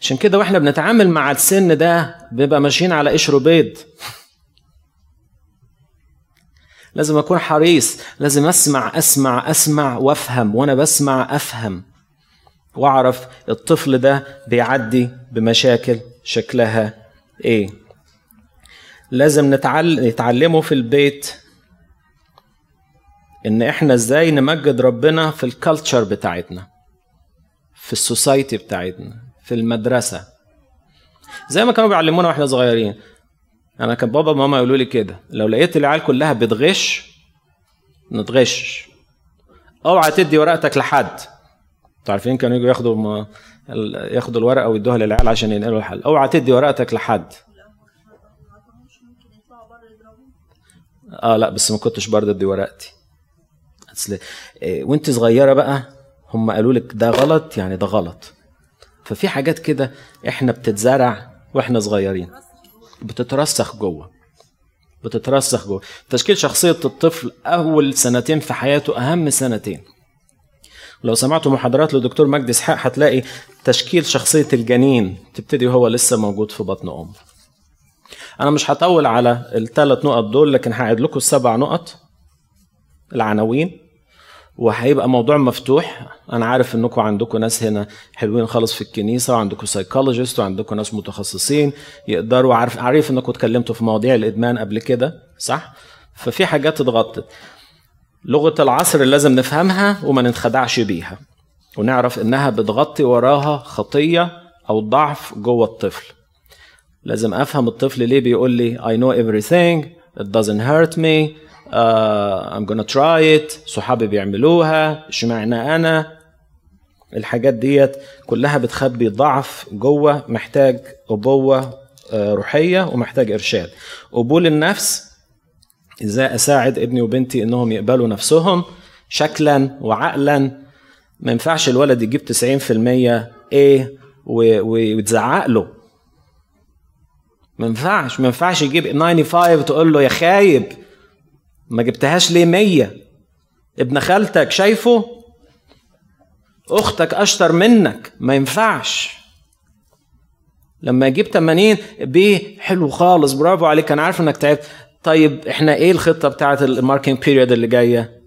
[SPEAKER 1] عشان كده وإحنا بنتعامل مع السن ده بيبقى ماشيين على قشر بيض. لازم أكون حريص. لازم أسمع أسمع أسمع وأفهم. وأنا بسمع أفهم. واعرف الطفل ده بيعدي بمشاكل شكلها إيه. لازم نتعلم نتعلمه في البيت إن إحنا إزاي نمجد ربنا في ال culture بتاعتنا في ال society بتاعتنا في المدرسة. زي ما كانوا بيعلمونا وإحنا صغيرين. أنا كان بابا وماما يقولوا لي كده لو لقيت العيال كلها بتغش نتغش اوعى تدي ورقتك لحد. أنتوا عارفين كانوا يجوا ياخدوا ياخدوا الورقة ويدوها للعيال عشان ينقلوا الحل. اوعى تدي ورقتك لحد. آه لا بس ما كنتش برضه أدي ورقتي. أصل إيه، وأنت صغيرة بقى هم قالوا لك ده غلط يعني ده غلط. ففي حاجات كده إحنا بتتزرع وإحنا صغيرين. بتترسخ جوه. بتترسخ جوه. تشكيل شخصية الطفل أول سنتين في حياته أهم سنتين. لو سمعتوا محاضرات لدكتور مجدي إسحاق هتلاقي تشكيل شخصية الجنين تبتدي وهو لسه موجود في بطن أمه. أنا مش هطول على الثلاث نقط دول لكن هعيد لكم السبع نقط العناوين وهيبقى موضوع مفتوح. أنا عارف إنكم عندكم ناس هنا حلوين خالص في الكنيسة وعندكم سايكولوجيست وعندكم ناس متخصصين يقدروا عارف عارف إنكم اتكلمتوا في مواضيع الإدمان قبل كده صح؟ ففي حاجات اتغطت. لغة العصر لازم نفهمها وما نتخدعش بيها. ونعرف إنها بتغطي وراها خطية أو ضعف جوه الطفل. لازم أفهم الطفل ليه بيقول لي I know everything. It doesn't hurt me. Uh, I'm gonna try it. صحابي بيعملوها. اشمعنى أنا? الحاجات ديت كلها بتخبي ضعف جوه محتاج أبوة آه، روحية ومحتاج إرشاد. قبول النفس إزاي أساعد ابني وبنتي إنهم يقبلوا نفسهم شكلا وعقلا ما ينفعش الولد يجيب 90% إيه و- و- وتزعق له. ما ينفعش ما ينفعش يجيب 95 وتقول له يا خايب ما جبتهاش ليه 100 ابن خالتك شايفه؟ أختك أشطر منك ما ينفعش. لما يجيب 80 B حلو خالص برافو عليك أنا عارف إنك تعبت. طيب إحنا إيه الخطة بتاعه ال marking period اللي جاية؟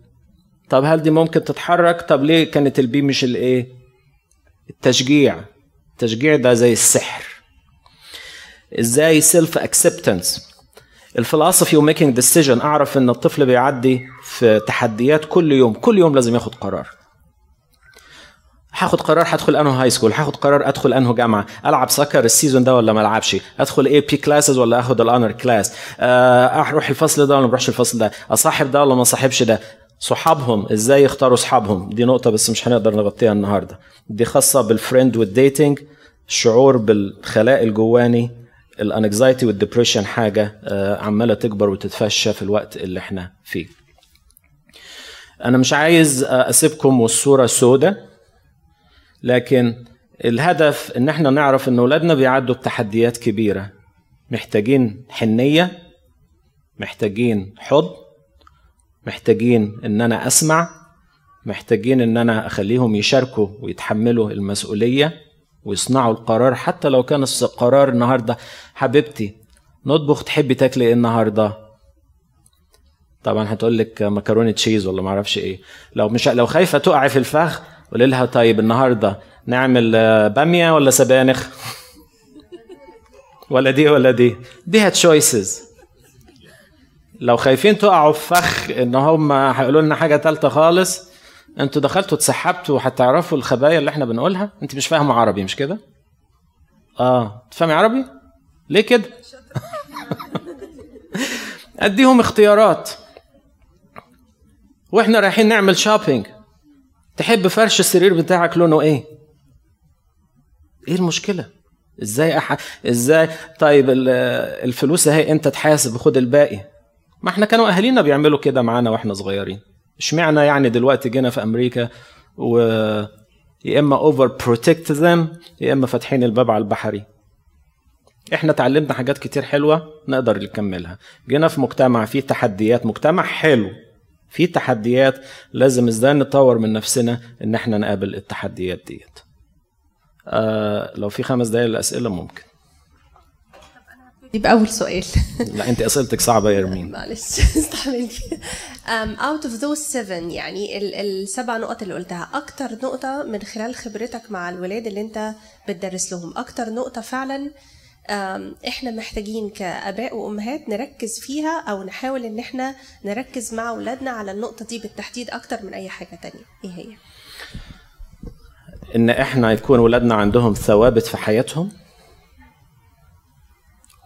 [SPEAKER 1] طب هل دي ممكن تتحرك؟ طب ليه كانت ال B مش ال A التشجيع. التشجيع ده زي السحر. إزاي self acceptance الفلسفي و making decision أعرف إن الطفل بيعدي في تحديات كل يوم كل يوم لازم ياخد قرار. هاخد قرار هدخل أنه high school هاخد قرار أدخل أنه جامعة ألعب soccer ال season ده ولا ما ألعبش؟ أدخل AP classes ولا أخد ال honor class أروح الفصل ده ولا ما أروحش الفصل ده؟ أصاحب ده ولا ما أصاحبش ده؟ صحابهم إزاي يختاروا صحابهم؟ دي نقطة بس مش هنقدر نغطيها النهارده. دي خاصة بال friend وال dating الشعور بالخلاء الجواني ال anxiety وال depression حاجة آه، عمالة تكبر وتتفشى في الوقت اللي إحنا فيه. أنا مش عايز آه، أسيبكم والصورة سودة. لكن الهدف إن إحنا نعرف إن اولادنا بيعدوا بتحديات كبيرة. محتاجين حنية محتاجين حضن محتاجين إن أنا أسمع محتاجين إن أنا أخليهم يشاركوا ويتحملوا المسؤولية ويصنعوا القرار. حتى لو كان القرار النهارده حبيبتي نطبخ تحبي تاكلي إيه النهارده؟ طبعا هتقول لك مكرونة cheese ولا ما أعرفش إيه. لو مش لو خايفة تقعي في الفخ قولي لها طيب النهارده نعمل آه، بامية ولا سبانخ؟ [LAUGHS] ولا دي ولا دي. دي choices لو خايفين تقعوا في فخ إن هم هيقولوا لنا حاجة ثالثه خالص أنتوا دخلتوا اتسحبتوا وهتعرفوا الخبايا اللي إحنا بنقولها؟ انت مش فاهمة عربي مش كده؟ آه. تفهمي عربي؟ ليه كده؟ [LAUGHS] أديهم اختيارات. وإحنا رايحين نعمل shopping تحب فرش السرير بتاعك لونه إيه؟ إيه المشكلة؟ إزاي أح... إزاي؟ طيب ال- الفلوس أهي انت تحاسب؟ وخد الباقي. ما إحنا كانوا أهالينا بيعملوا كده معانا وإحنا صغيرين. اشمعنى يعني دلوقتي جينا في أمريكا و يا إما overprotect them يا إما فاتحين الباب على البحري. إحنا اتعلمنا حاجات كتير حلوة نقدر نكملها. جينا في مجتمع فيه تحديات مجتمع حلو. في تحديات لازم إزاي نطور من نفسنا ان إحنا نقابل التحديات ديت. آه لو في خمس دقايق للأسئلة ممكن.
[SPEAKER 3] يبقى أول سؤال.
[SPEAKER 1] لا أنت أسئلتك صعبة يا أرمين. [LAUGHS]
[SPEAKER 3] معلش استحمل. Um, out of those seven يعني ال- السبع نقط اللي قلتها أكتر نقطة من خلال خبرتك مع الولاد اللي أنت بتدرس لهم أكتر نقطة فعلا إحنا محتاجين كآباء وأمهات نركز فيها أو نحاول إن إحنا نركز مع أولادنا على النقطة دي بالتحديد أكتر من أي حاجة تانية إيه هي؟
[SPEAKER 1] إن إحنا يكون ولادنا عندهم ثوابت في حياتهم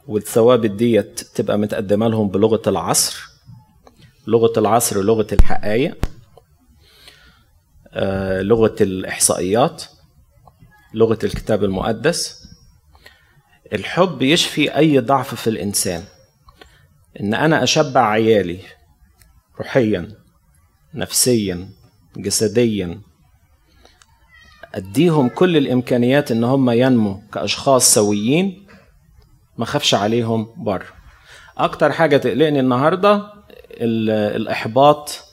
[SPEAKER 1] والثوابت ديت تبقى متقدمة لهم بلغة العصر لغة العصر لغه الحقائق آه، لغة الإحصائيات لغة الكتاب المقدس الحب يشفي أي ضعف في الإنسان. إن أنا أشبع عيالي روحيا نفسيا جسديا أديهم كل الإمكانيات إن هم ينموا كأشخاص سويين ما خافش عليهم بره. أكتر حاجة تقلقني النهاردة ال- الإحباط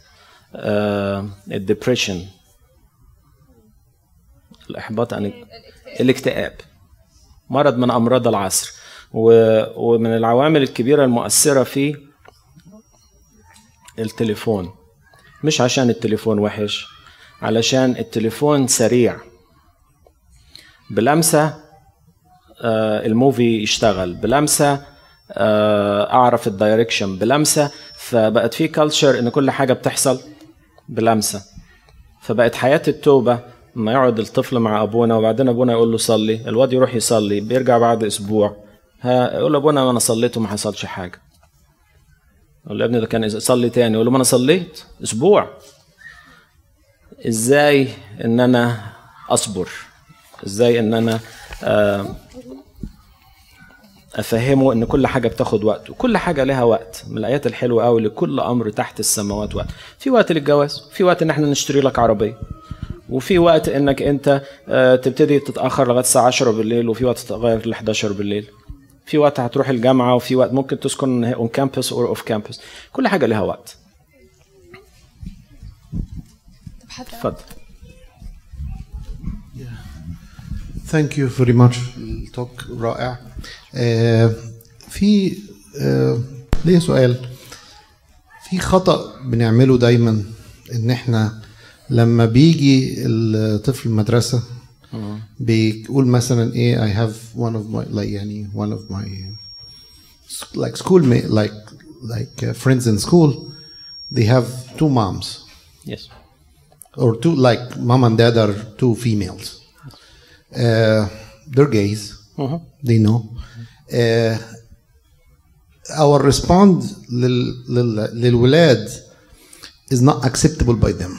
[SPEAKER 1] ال depression الإحباط يعني الاكتئاب. مرض من أمراض العصر. ومن العوامل الكبيرة المؤثرة فيه التليفون. مش عشان التليفون وحش علشان التليفون سريع. بلمسة آه، ال movie يشتغل. بلمسة آه، أعرف ال direction. بلمسة فبقت في culture إن كل حاجة بتحصل بلمسة فبقت حياة التوبة ما يقعد الطفل مع أبونا وبعدين أبونا يقول له صلي. الواد يروح يصلي بيرجع بعد أسبوع. ها يقول له أبونا أنا صليت وما حصلش حاجة. يقول له ابني ده كان صلي تاني. يقول له ما أنا صليت أسبوع. إزاي إن أنا أصبر؟ إزاي إن أنا آه، أفهمه إن كل حاجة بتاخد وقت وكل حاجة لها وقت. من الآيات الحلوة قوي لكل أمر تحت السماوات وقت. في وقت للجواز في وقت إن إحنا نشتري لك عربية. وفي وقت إنك أنت آه، تبتدي تتأخر لغاية الساعة 10 بالليل وفي وقت تغير ل 11 بالليل. في وقت هتروح الجامعة وفي وقت ممكن تسكن on campus or off campus كل حاجة لها وقت. اتفضل.
[SPEAKER 4] thank you very much ال talk رائع. آه في آه ليه سؤال. في خطأ بنعمله دايما إن إحنا لما بيجي الطفل المدرسة بيقول مثلا ايه I have one of my like يعني one of my like school mate like like uh, friends in school they have two moms
[SPEAKER 1] يس
[SPEAKER 4] or two like mom and dad are two females. Uh, they're gays. They know. Uh, our response لل, لل, للولاد is not acceptable by them.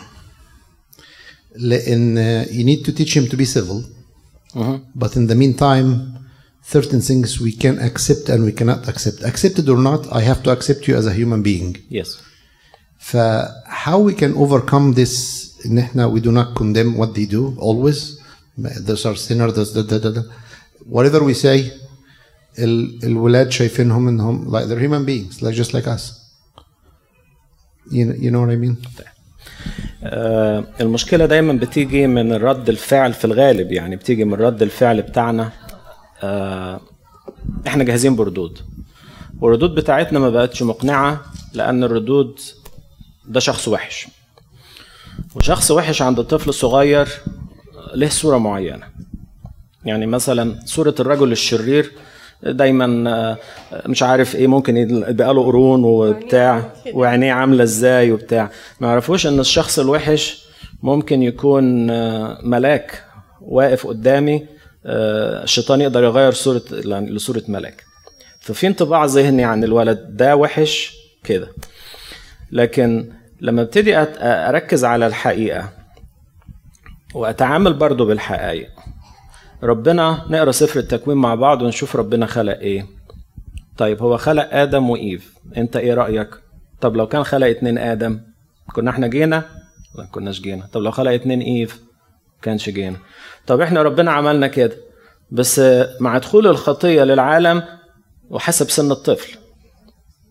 [SPEAKER 4] لأن uh, you need to teach him to be civil. But in the meantime, certain things we can accept and we cannot accept. Accepted or not, I have to accept you as a human being.
[SPEAKER 1] يس
[SPEAKER 4] ف how we can overcome this ان احنا we do not condemn what they do always those are sinners those da, da, da, da. whatever we say ال, الولاد شايفينهم انهم like they're human beings like just like us you know, you know what I mean
[SPEAKER 1] آه، المشكلة دايما بتيجي من الرد الفعل في الغالب يعني بتيجي من رد الفعل بتاعنا آه، إحنا جاهزين بردود. والردود بتاعتنا ما بقتش مقنعة لأن الردود ده شخص وحش. وشخص وحش عند الطفل الصغير له صورة معينة. يعني مثلا صورة الرجل الشرير دايما آه، مش عارف إيه ممكن يبقى له قرون وبتاع وعينيه عاملة إزاي وبتاع. ما يعرفوش إن الشخص الوحش ممكن يكون آه، ملاك واقف قدامي آه، الشيطان يقدر يغير صورة يعني لصورة ملاك. ففي انطباع ذهني عن الولد ده وحش كده. لكن لما ابتدي أركز على الحقيقة وأتعامل برضو بالحقائق ربنا نقرأ سفر التكوين مع بعض ونشوف ربنا خلق إيه. طيب هو خلق آدم وإيف. أنت إيه رأيك؟ طب لو كان خلق اتنين آدم كنا إحنا جينا؟ لا كناش جينا. طب لو خلق اتنين إيف كانش جينا. طب إحنا ربنا عملنا كده. بس مع دخول الخطية للعالم وحسب سن الطفل.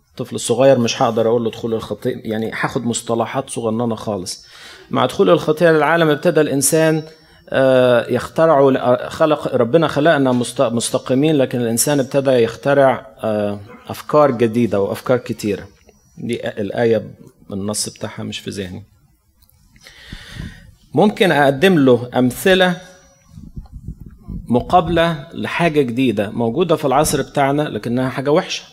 [SPEAKER 1] الطفل الصغير مش هقدر أقول له دخول الخطية يعني هاخد مصطلحات صغننة خالص. مع دخول الخطية للعالم ابتدى الإنسان يخترعوا خلق ربنا خلقنا مست- مستقيمين لكن الإنسان ابتدى يخترع آه، أفكار جديدة وأفكار كتيرة. دي الآية النص بتاعها مش في ذهني. ممكن أقدم له أمثلة مقابلة لحاجة جديدة موجودة في العصر بتاعنا لكنها حاجة وحشة.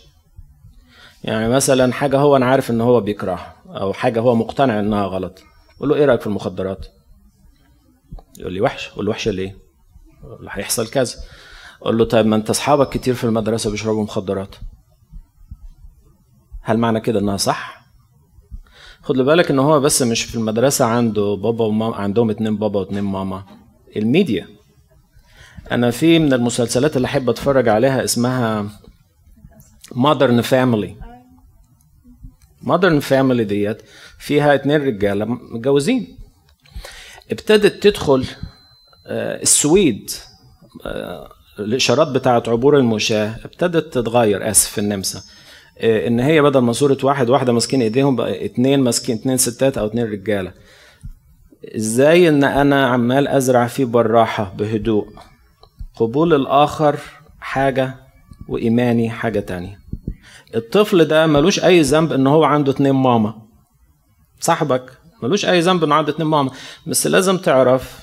[SPEAKER 1] يعني مثلا حاجة هو أنا عارف إن هو بيكرهها أو حاجة هو مقتنع إنها غلط. أقول له إيه رأيك في المخدرات؟ يقول لي وحشه أقول له وحشه ليه؟ أقول له هيحصل كذا. أقول له طيب ما أنت أصحابك كتير في المدرسة بيشربوا مخدرات. هل معنى كده إنها صح؟ خد بالك إن هو بس مش في المدرسة عنده بابا وماما عندهم اتنين بابا واتنين ماما. الميديا. أنا في من المسلسلات اللي أحب أتفرج عليها اسمها Modern Family Modern Family ديت فيها اتنين رجالة متجوزين. ابتدت تدخل آه، السويد آه، الإشارات بتاعت عبور المشاة ابتدت تتغير آسف في النمسا. آه، إن هي بدل ما صورة واحد واحدة ماسكين إيديهم بقى اتنين ماسكين اتنين ستات أو اتنين رجالة. إزاي إن أنا عمال أزرع فيه بالراحه بهدوء؟ قبول الآخر حاجة وإيماني حاجة تانية. الطفل ده ملوش أي ذنب إن هو عنده اتنين ماما. صاحبك ملوش أي ذنب إنه عنده اتنين ماما. بس لازم تعرف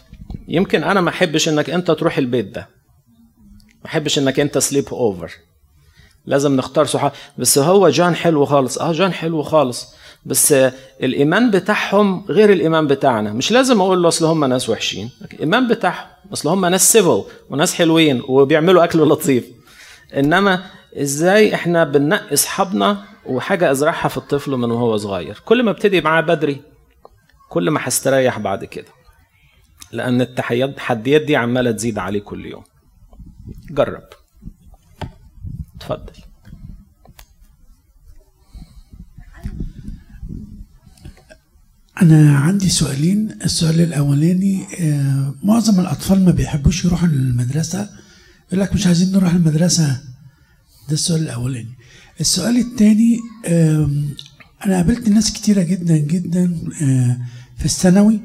[SPEAKER 1] يمكن أنا ما أحبش إنك أنت تروح البيت ده. ما أحبش إنك أنت sleep over لازم نختار صحاب بس هو جان حلو خالص. آه جان حلو خالص. بس الإيمان بتاعهم غير الإيمان بتاعنا. مش لازم أقول له أصل هم ناس وحشين. الإيمان بتاعهم أصل هم ناس civil وناس حلوين وبيعملوا أكل لطيف. إنما إزاي إحنا بننقي اصحابنا وحاجة أزرعها في الطفل من وهو صغير؟ كل ما ابتدي معاه بدري كل ما هستريح بعد كده. لأن التحديات دي عمالة تزيد عليه كل يوم. جرب. اتفضل.
[SPEAKER 5] أنا عندي سؤالين. السؤال الأولاني آه، معظم الأطفال ما بيحبوش يروحوا للمدرسة؟ يقول لك مش عايزين نروح المدرسة. ده السؤال الأولاني. السؤال الثاني أنا قابلت ناس كتيرة جدا جدا آه، في الثانوي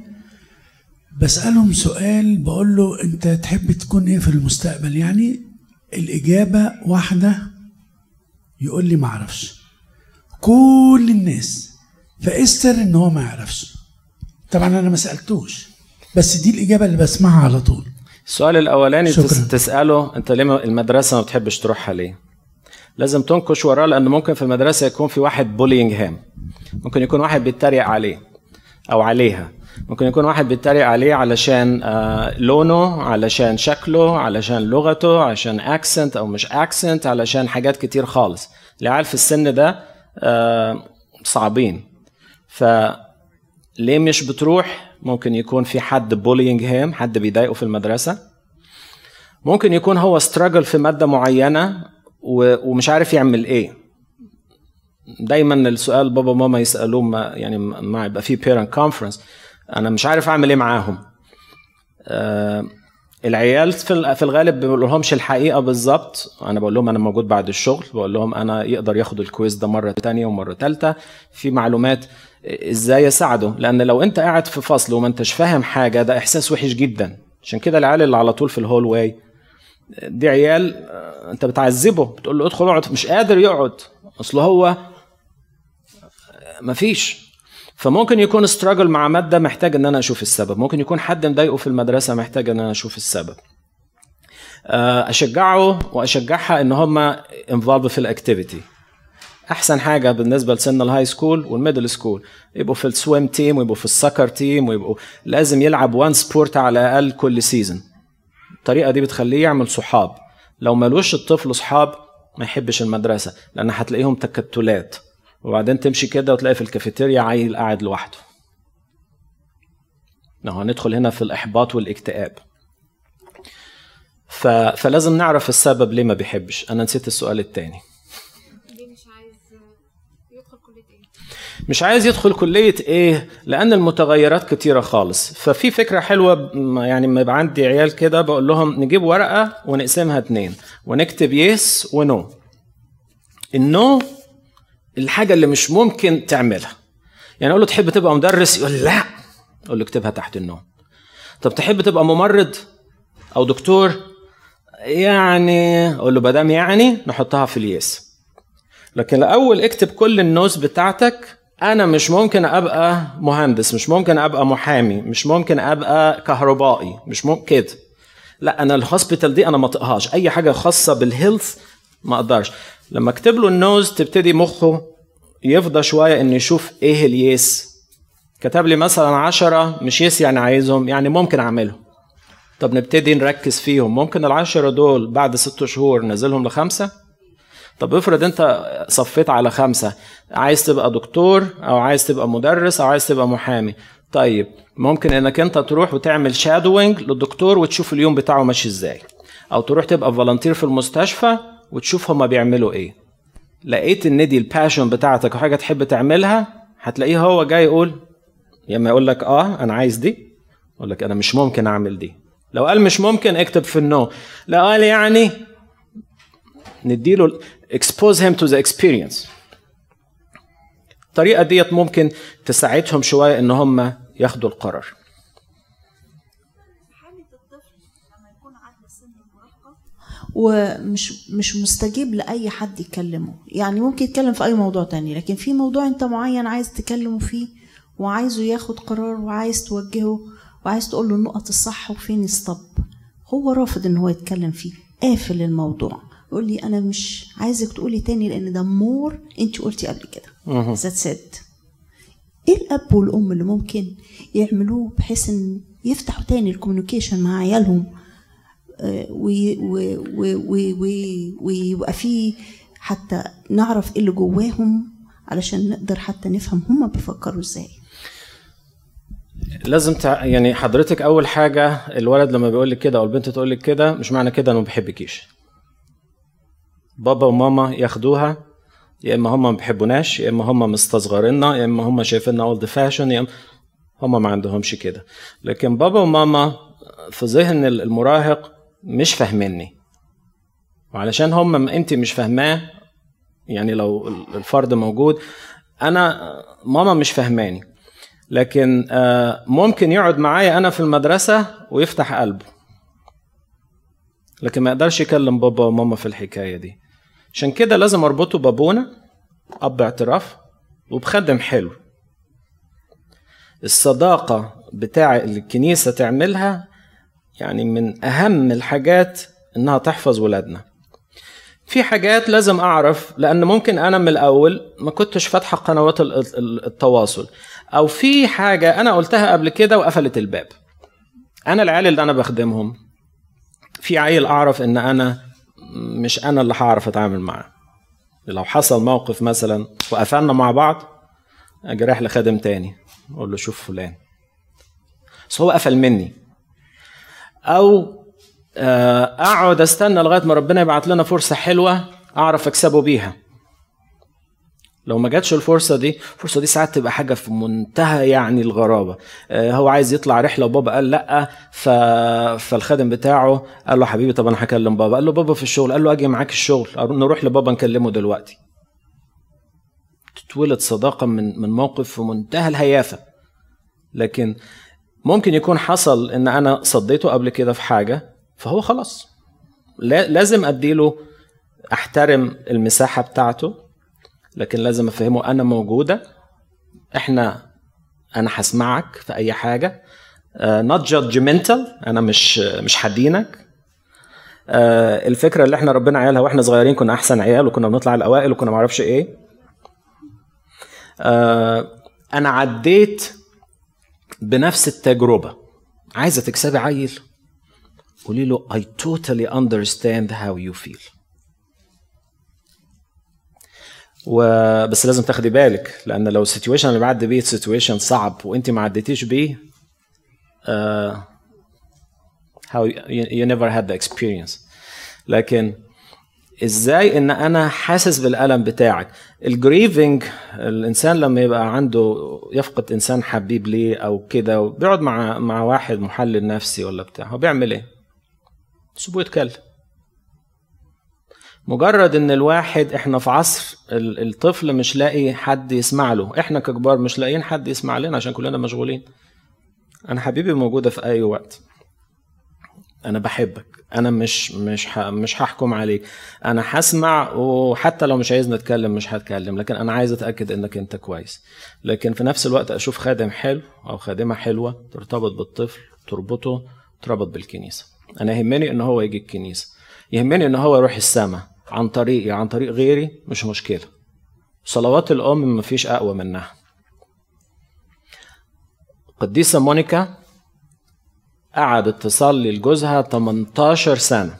[SPEAKER 5] بسألهم سؤال بقول له أنت تحب تكون إيه في المستقبل؟ يعني الإجابة واحدة يقول لي معرفش كل الناس فإستر إن هو ما يعرفش. طبعا أنا ما سألتوش بس دي الإجابة اللي بسمعها على طول.
[SPEAKER 1] السؤال الأولاني
[SPEAKER 5] شكراً.
[SPEAKER 1] تس- تسأله أنت ليه المدرسة ما بتحبش تروحها ليه؟ لازم تنكش وراه لأن ممكن في المدرسة يكون في واحد bullying him ممكن يكون واحد بيتريق عليه. أو عليها. ممكن يكون واحد بيتريق عليه علشان آه، لونه علشان شكله علشان لغته علشان accent أو مش accent علشان حاجات كتير خالص. العيال في السن ده آه، صعبين. ف ليه مش بتروح؟ ممكن يكون في حد bullying him حد بيضايقه في المدرسة. ممكن يكون هو struggle في مادة معينة و- ومش عارف يعمل إيه. دايما السؤال بابا وماما يسألوه ما يعني ما يبقى في parent conference أنا مش عارف أعمل إيه معاهم. آه العيال في في الغالب بيقول لهمش الحقيقة بالظبط. أنا بقول لهم أنا موجود بعد الشغل. بقول لهم أنا يقدر ياخد ال quiz ده مرة تانية ومرة ثالثه في معلومات إزاي اساعده لأن لو أنت قاعد في فصل وما أنتش فاهم حاجة ده إحساس وحش جدا. عشان كده العيال اللي على طول في ال hallway دي عيال آه، أنت بتعذبه. بتقول له ادخل اقعد. مش قادر يقعد. أصل هو مفيش. فممكن يكون struggle مع مادة محتاج إن أنا أشوف السبب. ممكن يكون حد مضايقه في المدرسة محتاج إن أنا أشوف السبب. آه، أشجعه وأشجعها إن هم involved في ال activity أحسن حاجة بالنسبة لسن ال high school وال middle school يبقوا في ال swim team ويبقوا في ال soccer team ويبقوا لازم يلعب one sport على الأقل كل season الطريقة دي بتخليه يعمل صحاب. لو ملوش الطفل صحاب ما يحبش المدرسة لأن هتلاقيهم تكتلات. وبعدين تمشي كده وتلاقي في الكافيتيريا عيل قاعد لوحده. نعم هندخل هنا في الإحباط والاكتئاب. ف... فلازم نعرف السبب ليه ما بيحبش. أنا نسيت السؤال التاني.
[SPEAKER 6] ليه مش عايز يدخل كلية إيه؟
[SPEAKER 1] مش عايز يدخل كلية إيه؟ لأن المتغيرات كتيرة خالص. ففي فكرة حلوة يعني ما يبقى عندي عيال كده بقول لهم نجيب ورقة ونقسمها اتنين ونكتب يس ونو النو الحاجة اللي مش ممكن تعملها. يعني أقول له تحب تبقى مدرس؟ يقول لا. أقول له اكتبها تحت النو طب تحب تبقى ممرض أو دكتور؟ يعني. أقول له بدام يعني نحطها في اليس لكن الأول اكتب كل ال nos بتاعتك. أنا مش ممكن أبقى مهندس مش ممكن أبقى محامي مش ممكن أبقى كهربائي مش ممكن كده. لا أنا ال hospital دي أنا ما اطيقهاش أي حاجة خاصة بال health ما أقدرش. لما اكتب له ال nos تبتدي مخه يفضى شوية إنه يشوف إيه ال yes كتب لي مثلا عشرة مش yes يعني عايزهم يعني ممكن اعملهم طب نبتدي نركز فيهم. ممكن العشرة دول بعد ست شهور نزلهم لخمسة؟ طب افرض أنت صفيت على خمسة. عايز تبقى دكتور أو عايز تبقى مدرس أو عايز تبقى محامي. طيب ممكن إنك أنت تروح وتعمل shadowing للدكتور وتشوف اليوم بتاعه ماشي إزاي. أو تروح تبقى volunteer في المستشفى وتشوف هما بيعملوا إيه. لقيت إن دي ال passion بتاعتك وحاجة تحب تعملها هتلاقيه هو جاي يقول يا اما يقول لك آه أنا عايز دي. يقول لك أنا مش ممكن أعمل دي. لو قال مش ممكن اكتب في ال no. لا قال يعني نديله expose him to the experience. الطريقة ديت ممكن تساعدهم شوية إن هم ياخدوا القرار
[SPEAKER 2] حالة الطفل لما يكون عدى سن المراهقة
[SPEAKER 7] ومش مش مستجيب لأي حد يكلمه. يعني ممكن يتكلم في أي موضوع تاني لكن في موضوع أنت معين عايز تكلمه فيه وعايزه ياخد قرار وعايز توجهه وعايز تقول له النقط الصح وفين يستب هو رافض إن هو يتكلم فيه قافل الموضوع. يقول لي أنا مش عايزك تقولي تاني لأن ده مور أنت قلتي قبل كده. ذات سيد إيه الأب والأم اللي ممكن يعملوه بحيث إن يفتحوا تاني الكوميونيكيشن مع عيالهم ويبقى فيه حتى نعرف إيه اللي جواهم علشان نقدر حتى نفهم هما بيفكروا إزاي.
[SPEAKER 1] لازم تع... يعني حضرتك أول حاجة الولد لما بيقول لك كده أو البنت تقول لك كده مش معنى كده انه ما بيحبكيش بابا وماما ياخدوها يا إما هم ما بيحبوناش يا إما هم مستصغريننا يا إما هم شايفيننا اولد فاشن يا إما هم ما عندهمش كده. لكن بابا وماما في ذهن المراهق مش فاهميني. وعلشان هم انت مش فاهماه يعني لو الفرد موجود أنا ماما مش فاهماني. لكن آه، ممكن يقعد معايا أنا في المدرسة ويفتح قلبه. لكن ما يقدرش يكلم بابا وماما في الحكاية دي. عشان كده لازم اربطه بابونا اب اعتراف وبخدم حلو. الصداقة بتاع الكنيسة تعملها يعني من أهم الحاجات إنها تحفظ ولادنا. في حاجات لازم أعرف لأن ممكن أنا من الأول ما كنتش فاتحة قنوات ال- ال- التواصل أو في حاجة أنا قلتها قبل كده وقفلت الباب. أنا العيال اللي أنا بخدمهم في عيل أعرف إن أنا مش أنا اللي هعرف أتعامل معاه. لو حصل موقف مثلا وقفلنا مع بعض أجي رايح لخادم تاني أقول له شوف فلان. بس هو قفل مني. أو آه، أقعد أستنى لغاية ما ربنا يبعت لنا فرصة حلوة أعرف أكسبه بيها. لو ما جاتش الفرصة دي الفرصة دي ساعات تبقى حاجة في منتهى يعني الغرابة. آه، هو عايز يطلع رحلة وبابا قال لأ. فالخادم بتاعه قال له حبيبي طب أنا هكلم بابا. قال له بابا في الشغل. قال له أجي معاك الشغل. نروح لبابا نكلمه دلوقتي. تتولد صداقة من من موقف في منتهى الهيافة. لكن ممكن يكون حصل إن أنا صديته قبل كده في حاجة فهو خلاص. لا- لازم أديله أحترم المساحة بتاعته لكن لازم أفهمه أنا موجودة إحنا أنا هسمعك في أي حاجة. نوت judgmental أنا مش مش هدينك آه، الفكرة اللي إحنا ربنا عيالها وإحنا صغيرين كنا أحسن عيال وكنا بنطلع الأوائل وكنا معرفش إيه. آه، أنا عديت بنفس التجربة. عايزة تكسبي عيل. قولي له I totally understand how you feel. وبس لازم تاخدي بالك لأن لو ال situation اللي بعدي بيه situation صعب وأنت ما عديتيش بيه uh, how you, you never had the experience. لكن إزاي إن أنا حاسس بالألم بتاعك؟ الجريفنج الإنسان لما يبقى عنده يفقد إنسان حبيب ليه أو كده وبيقعد مع مع واحد محلل نفسي ولا بتاع هو بيعمل إيه؟ سيبوه يتكلم. مجرد إن الواحد إحنا في عصر ال- الطفل مش لاقي حد يسمع له إحنا ككبار مش لاقيين حد يسمع لنا عشان كلنا مشغولين. أنا حبيبي موجودة في أي وقت. أنا بحبك. أنا مش مش. مش هحكم عليك. أنا هسمع وحتى لو مش عايزني أتكلم مش هتكلم لكن أنا عايز أتأكد إنك أنت كويس. لكن في نفس الوقت أشوف خادم حلو أو خادمة حلوة ترتبط بالطفل تربطه تربط بالكنيسة. أنا يهمني إن هو يجي الكنيسة. يهمني إن هو يروح السماء عن طريقي عن طريق غيري مش مشكلة. صلوات الأم مفيش أقوى منها. قديسة مونيكا قعدت تصلي لجوزها 18 سنة.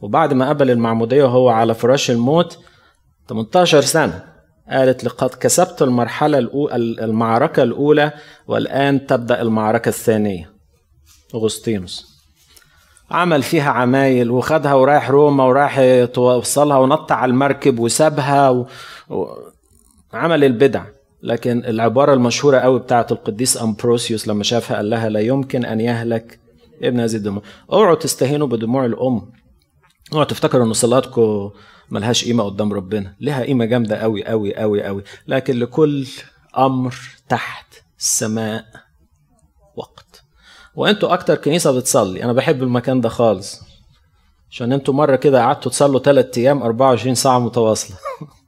[SPEAKER 1] وبعد ما قبل المعمودية وهو على فراش الموت 18 سنة قالت لقد كسبت المرحلة الأولى المعركة الأولى والآن تبدأ المعركة الثانية. أغسطينوس. عمل فيها عمايل وخدها ورايح روما ورايح يوصلها ونط على المركب وسابها و... و... عمل البدع. لكن العبارة المشهورة قوي بتاعت القديس أمبروسيوس لما شافها قال لها لا يمكن أن يهلك ابن هذه الدموع. أوعوا تستهينوا بدموع الأم. أوعوا تفتكروا إن صلاتكم ملهاش قيمة قدام ربنا. لها قيمة جامدة قوي قوي قوي قوي. لكن لكل أمر تحت السماء وقت. وأنتوا أكتر كنيسة بتصلي. أنا بحب المكان ده خالص. عشان أنتوا مرة كده قعدتوا تصلوا 3 أيام 24 ساعة متواصلة. [LAUGHS]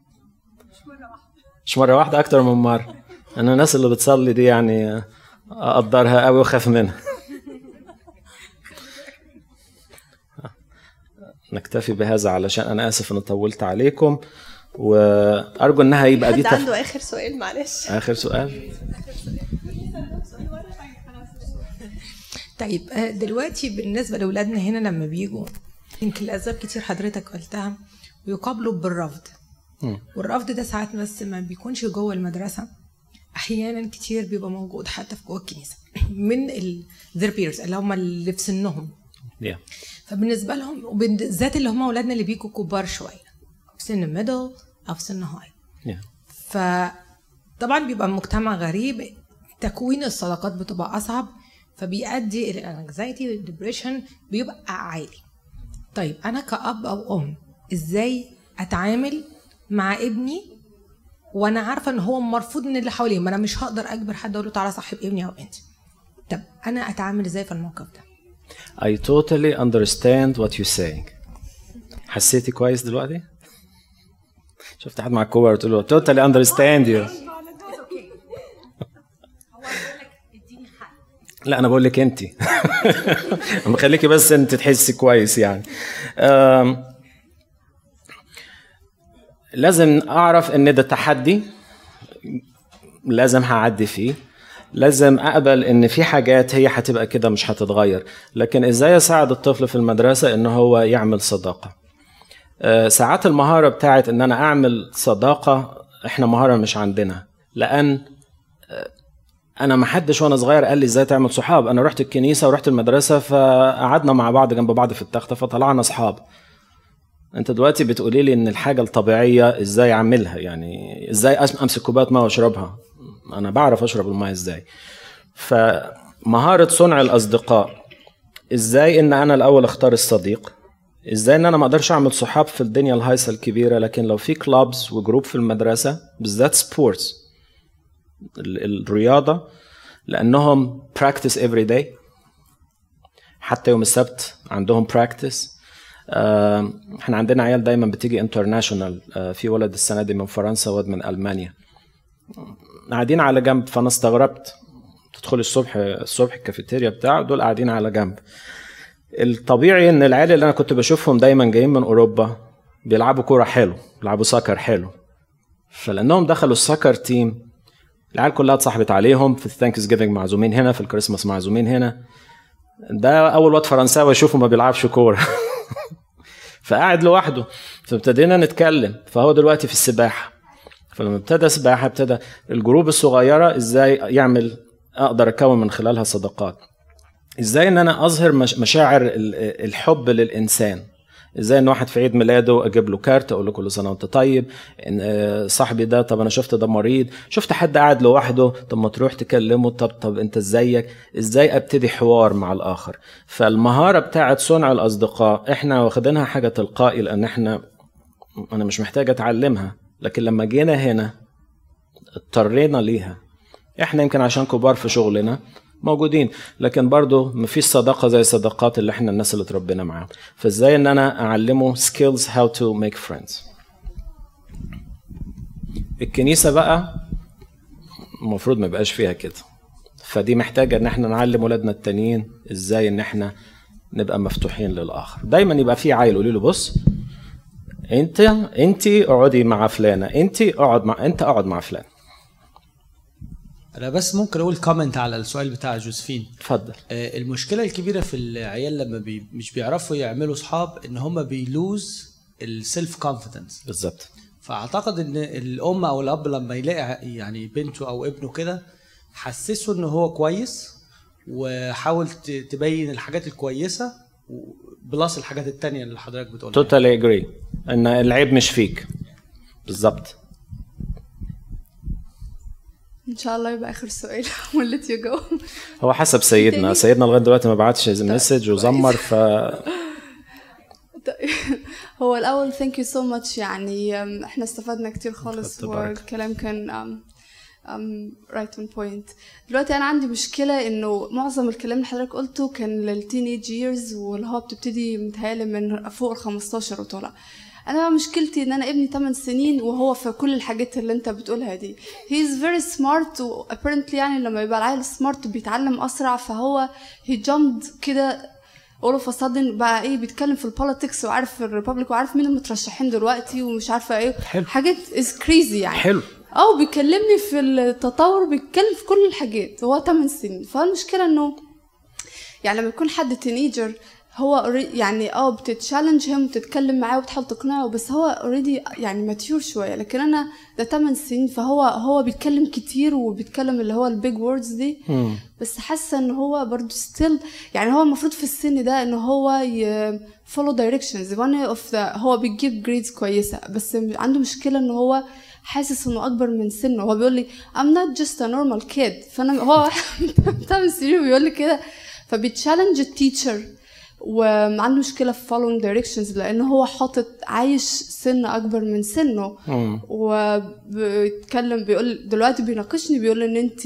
[SPEAKER 1] مش مرة واحدة أكتر من مرة. أنا الناس اللي بتصلي دي يعني أقدرها قوي وأخاف منها. نكتفي بهذا علشان أنا آسف إن طولت عليكم وأرجو إنها يبقى دي
[SPEAKER 3] حد
[SPEAKER 1] تف...
[SPEAKER 3] عنده آخر سؤال؟ معلش.
[SPEAKER 1] آخر سؤال؟
[SPEAKER 8] طيب آه، دلوقتي بالنسبة لأولادنا هنا لما بيجوا يمكن لأسباب كتير حضرتك قلتها بيقابلوا بالرفض. والرفض ده ساعات بس ما بيكونش جوه المدرسة أحيانا كتير بيبقى موجود حتى في جوه الكنيسة [LAUGHS] من their peers اللي هم اللي في سنهم
[SPEAKER 1] yeah.
[SPEAKER 8] فبالنسبة لهم وبالذات اللي هم أولادنا اللي بيجوا كبار شوية في سن ميدل أو في سن هاي
[SPEAKER 1] Yeah.
[SPEAKER 8] فطبعا بيبقى مجتمع غريب تكوين الصداقات بتبقى أصعب فبيؤدي إلى ال anxiety وال depression بيبقى عالي طيب أنا كأب أو أم إزاي أتعامل مع ابني وأنا عارفة ان هو مرفوض من اللي حواليه. ما أنا مش هقدر اجبر حد أقول له تعالى صاحب ابني أو انت. طب أنا اتعامل إزاي في الموقف ده؟
[SPEAKER 1] I totally understand what you're saying. حسيتي كويس دلوقتي؟ شفت حد مع الكوبر قلت له totally understand you. لا أنا بقول لك انت [LAUGHS] بخليكي بس أنت تحسي كويس يعني. لازم أعرف إن ده تحدي. لازم هعدي فيه. لازم أقبل إن في حاجات هي هتبقى كده مش هتتغير. لكن إزاي أساعد الطفل في المدرسة إن هو يعمل صداقة؟ آه، ساعات المهارة بتاعت إن أنا أعمل صداقة إحنا مهارة مش عندنا. لأن آه، أنا ما حدش وأنا صغير قال لي إزاي تعمل صحاب. أنا رحت الكنيسة ورحت المدرسة فقعدنا مع بعض جنب بعض في التخته فطلعنا اصحاب انت دلوقتي بتقولي لي ان الحاجة الطبيعية إزاي اعملها؟ يعني إزاي امسك كوباية مية واشربها؟ أنا بعرف اشرب المية إزاي. فمهارة صنع الأصدقاء إزاي ان أنا الأول اختار الصديق؟ إزاي ان أنا ما أقدرش اعمل صحاب في الدنيا الهايصة الكبيرة؟ لكن لو في clubs و group في المدرسة بالذات sports الرياضة لأنهم practice every day حتى يوم السبت عندهم practice إحنا عندنا عيال دايما بتيجي international في ولد السنة دي من فرنسا واد من ألمانيا. قاعدين على جنب فأنا استغربت. تدخل الصبح الصبح الكافيتيريا بتاعه دول قاعدين على جنب. الطبيعي إن العيال اللي أنا كنت بشوفهم دايما جايين من أوروبا بيلعبوا كورة حلو بيلعبوا soccer حلو. فلأنهم دخلوا ال soccer team العيال كلها اتصاحبت عليهم في ال Thanksgiving معزومين هنا في الكريسماس معزومين هنا. ده أول واد فرنساوي أشوفه ما بيلعبش كورة. [LAUGHS] [LAUGHS] فقاعد لوحده. فابتدينا نتكلم. فهو دلوقتي في السباحة. فلما ابتدى سباحة ابتدى الجروب الصغيرة إزاي يعمل أقدر أكون من خلالها صداقات. إزاي إن أنا أظهر مش- مشاعر ال- الحب للإنسان. إزاي إن واحد في عيد ميلاده أجيب له كارت أقول له كل سنة وأنت طيب؟ إن آه، صاحبي ده طب أنا شفت ده مريض. شفت حد قاعد لوحده؟ طب ما تروح تكلمه. طب طب أنت إزيك؟ إزاي أبتدي حوار مع الآخر؟ فالمهارة بتاعت صنع الأصدقاء إحنا واخدينها حاجة تلقائي لأن إحنا أنا مش محتاج أتعلمها. لكن لما جينا هنا اضطرينا ليها. إحنا يمكن عشان كبار في شغلنا موجودين. لكن برضو مفيش صداقة زي الصداقات اللي إحنا الناس اللي اتربينا معاهم فازاي ان أنا اعلمه skills how to make friends الكنيسة بقى المفروض ما يبقاش فيها كده. فدي محتاجة ان إحنا نعلم ولادنا التانيين إزاي ان إحنا نبقى مفتوحين للآخر. دايما يبقى في عيل قولي له بص انت انت اقعدي مع فلانة انت اقعد مع انت اقعد مع فلان
[SPEAKER 9] أنا بس ممكن أقول comment على السؤال بتاع جوزفين.
[SPEAKER 1] اتفضل.
[SPEAKER 9] آه، المشكلة الكبيرة في العيال لما بي مش بيعرفوا يعملوا صحاب إن هم بي lose ال self confidence
[SPEAKER 1] بالظبط.
[SPEAKER 9] فأعتقد إن الأم أو الأب لما يلاقي يعني بنته أو ابنه كده حسسه إن هو كويس وحاول تبين الحاجات الكويسة plus الحاجات التانية اللي حضرتك بتقولها.
[SPEAKER 1] totally agree إن العيب مش فيك. بالظبط.
[SPEAKER 10] إن شاء الله يبقى آخر سؤال. [LAUGHS] We'll let you go.
[SPEAKER 1] هو حسب [LAUGHS] سيدنا.
[SPEAKER 10] تاني؟
[SPEAKER 1] سيدنا لغاية دلوقتي ما بعتش message وزمر ف [LAUGHS]
[SPEAKER 10] هو الأول thank you so much يعني um, إحنا استفدنا كتير خالص. والكلام كان right on point. دلوقتي أنا عندي مشكلة إنه معظم الكلام اللي حضرتك قلته كان لل teenage years واللي هو بتبتدي متهيألي من فوق ال 15 وطالع. أنا مشكلتي إن أنا ابني 8 سنين وهو في كل الحاجات اللي أنت بتقولها دي. He is very smart و apparently يعني لما يبقى العيل smart بيتعلم أسرع فهو he jumped كده of a sudden بقى إيه بيتكلم في ال politics وعارف ال republic وعارف مين المترشحين دلوقتي ومش عارفة إيه.
[SPEAKER 1] حلو.
[SPEAKER 10] حاجات is crazy يعني.
[SPEAKER 1] حلو.
[SPEAKER 10] أو بيكلمني في التطور بيتكلم في كل الحاجات هو 8 سنين. فالمشكلة إنه يعني لما يكون حد teenager هو يعني آه بت challenge هم بتتكلم معاه وبتحاول تقنعه بس هو already يعني mature شوية. لكن أنا ده 8 سنين فهو هو بيتكلم كتير وبيتكلم اللي هو ال big words دي. بس حاسة إن هو برضو still يعني هو المفروض في السن ده إن هو directions. One of the هو بيجيب grades كويسة. بس عنده مشكلة إن هو حاسس إنه أكبر من سنه. هو بيقول لي I'm not just a normal kid. فأنا هو [LAUGHS] 8 سنين بيقول لي كده. فبي challenge ال teacher وعنده مشكلة في following directions لأن هو حاطط عايش سن أكبر من سنه. وبيتكلم بيقول دلوقتي بيناقشني بيقول إن أنت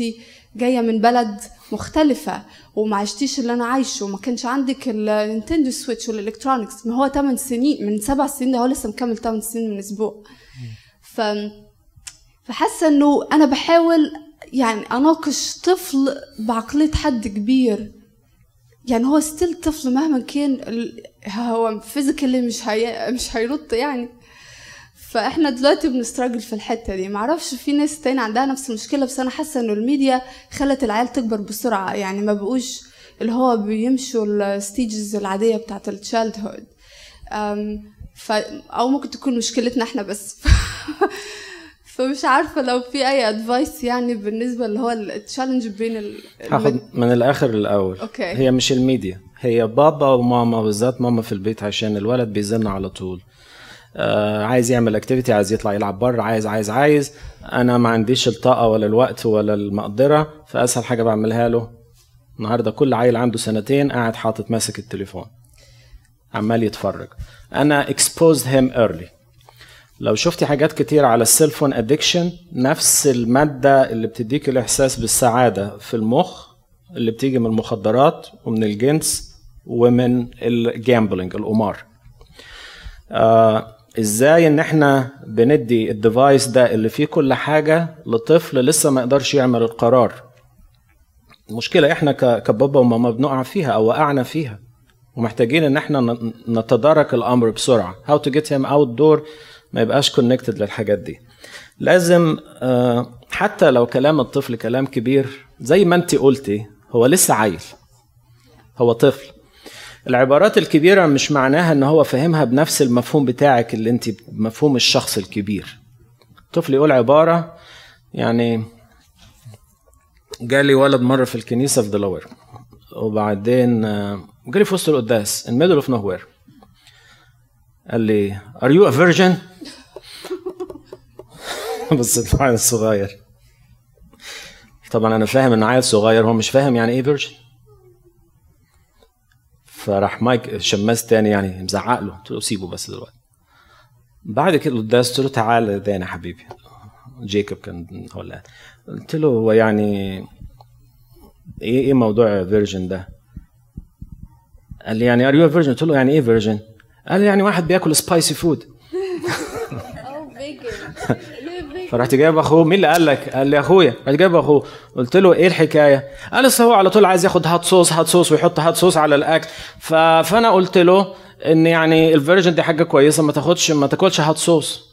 [SPEAKER 10] جاية من بلد مختلفة وما عشتيش اللي أنا عايشه وما كانش عندك ال Nintendo Switch وال electronics ما هو 8 سنين من 7 سنين ده هو لسه مكمل 8 سنين من أسبوع. ف فحاسة إنه أنا بحاول يعني أناقش طفل بعقلية حد كبير. يعني هو still طفل مهما كان هو physically مش هي... مش هينط يعني. فإحنا دلوقتي بن struggle في الحتة دي. معرفش في ناس تاني عندها نفس المشكلة بس أنا حاسة إنه الميديا خلت العيال تكبر بسرعة. يعني ما بقوش اللي هو بيمشوا ال stages العادية بتاعت ال childhood ف أو ممكن تكون مشكلتنا إحنا بس. [LAUGHS] فمش عارفة لو في أي advice يعني بالنسبة اللي هو ال challenge بين ال...
[SPEAKER 1] هاخد من الآخر الأول
[SPEAKER 10] okay.
[SPEAKER 1] هي مش الميديا. هي بابا وماما بالذات ماما في البيت عشان الولد بيزن على طول. آه عايز يعمل activity عايز يطلع يلعب بره عايز عايز عايز. أنا ما عنديش الطاقة ولا الوقت ولا المقدرة فأسهل حاجة بعملها له. النهارده كل عيل عنده سنتين قاعد حاطط ماسك التليفون. عمال يتفرج. أنا exposed him early. لو شفتي حاجات كتير على ال cellphone addiction نفس المادة اللي بتديك الإحساس بالسعادة في المخ اللي بتيجي من المخدرات ومن الجنس ومن ال gambling القمار. آه إزاي إن إحنا بندي ال device ده اللي فيه كل حاجة لطفل لسه ما يقدرش يعمل القرار؟ المشكلة إحنا كبابا وماما بنقع فيها أو وقعنا فيها ومحتاجين إن إحنا نتدارك الأمر بسرعة. How to get him outdoor ما يبقاش connected للحاجات دي. لازم آه، حتى لو كلام الطفل كلام كبير زي ما انت قلتي هو لسه عيل. هو طفل. العبارات الكبيرة مش معناها إن هو فاهمها بنفس المفهوم بتاعك اللي انت مفهوم الشخص الكبير. الطفل يقول عبارة يعني جالي ولد مرة في الكنيسة في دلاوير وبعدين آه، جالي في وسط القداس in middle of nowhere. قال لي are you a virgin? [LAUGHS] له عيل صغير. طبعا أنا فاهم إنه عيل صغير هو مش فاهم يعني إيه virgin فراح مايك شماس تاني يعني مزعق له. قلت له سيبه بس دلوقتي. بعد كده القداس قلت له تعالى تاني يا حبيبي. جيكوب كان قال. قلت له هو يعني إيه إيه موضوع virgin ده؟ قال لي يعني are you virgin قلت له يعني إيه virgin قال لي يعني واحد بياكل spicy food [LAUGHS] [LAUGHS] فرحت جايب أخوه. مين اللي قال لك؟ قال لي أخويا. رحت جايب أخوه. قلت له إيه الحكاية؟ قال لسه هو على طول عايز ياخد hot sauce hot sauce ويحط hot sauce على الأكل. ف... فأنا قلت له إن يعني ال virgin دي حاجة كويسة ما تاخدش ما تاكلش hot sauce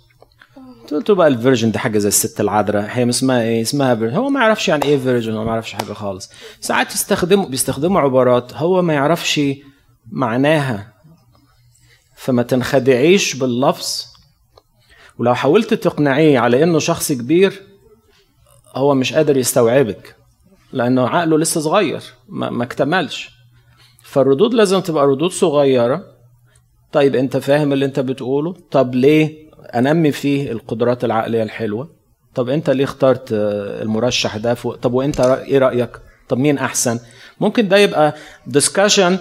[SPEAKER 1] قلت له بقى ال virgin دي حاجة زي الست العذراء. هي اسمها إيه؟ اسمها virgin هو ما يعرفش يعني إيه virgin هو ما يعرفش حاجة خالص. ساعات يستخدموا بيستخدموا عبارات هو ما يعرفش معناها. فما تنخدعيش باللفظ. ولو حاولت تقنعيه على إنه شخص كبير هو مش قادر يستوعبك لأنه عقله لسه صغير ما, ما اكتملش. فالردود لازم تبقى ردود صغيرة. طيب أنت فاهم اللي أنت بتقوله؟ طب ليه أنمي فيه القدرات العقلية الحلوة؟ طب أنت ليه اخترت المرشح ده؟ طب وأنت إيه رأيك؟ طب مين أحسن؟ ممكن ده يبقى ديسكشن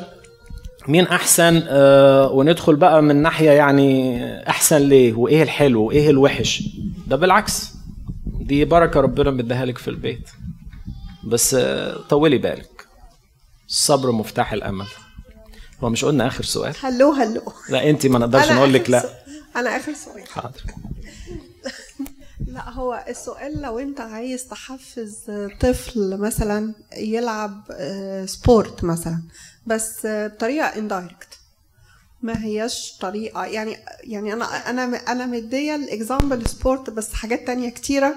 [SPEAKER 1] مين أحسن آه وندخل بقى من ناحية يعني أحسن ليه؟ وإيه الحلو؟ وإيه الوحش؟ ده بالعكس. دي بركة ربنا مديها لك في البيت. بس آه طولي بالك. الصبر مفتاح الأمل. هو مش قلنا آخر سؤال؟
[SPEAKER 11] هلو هلو.
[SPEAKER 1] لا أنت ما نقدرش نقول لك لا.
[SPEAKER 11] أنا آخر سؤال.
[SPEAKER 1] حاضر. [LAUGHS]
[SPEAKER 11] لا هو السؤال لو أنت عايز تحفز طفل مثلا يلعب آه، sport مثلا. بس بطريقة indirect ما هياش طريقة. يعني يعني أنا أنا أنا مدية ال example sport بس حاجات تانية كتيرة.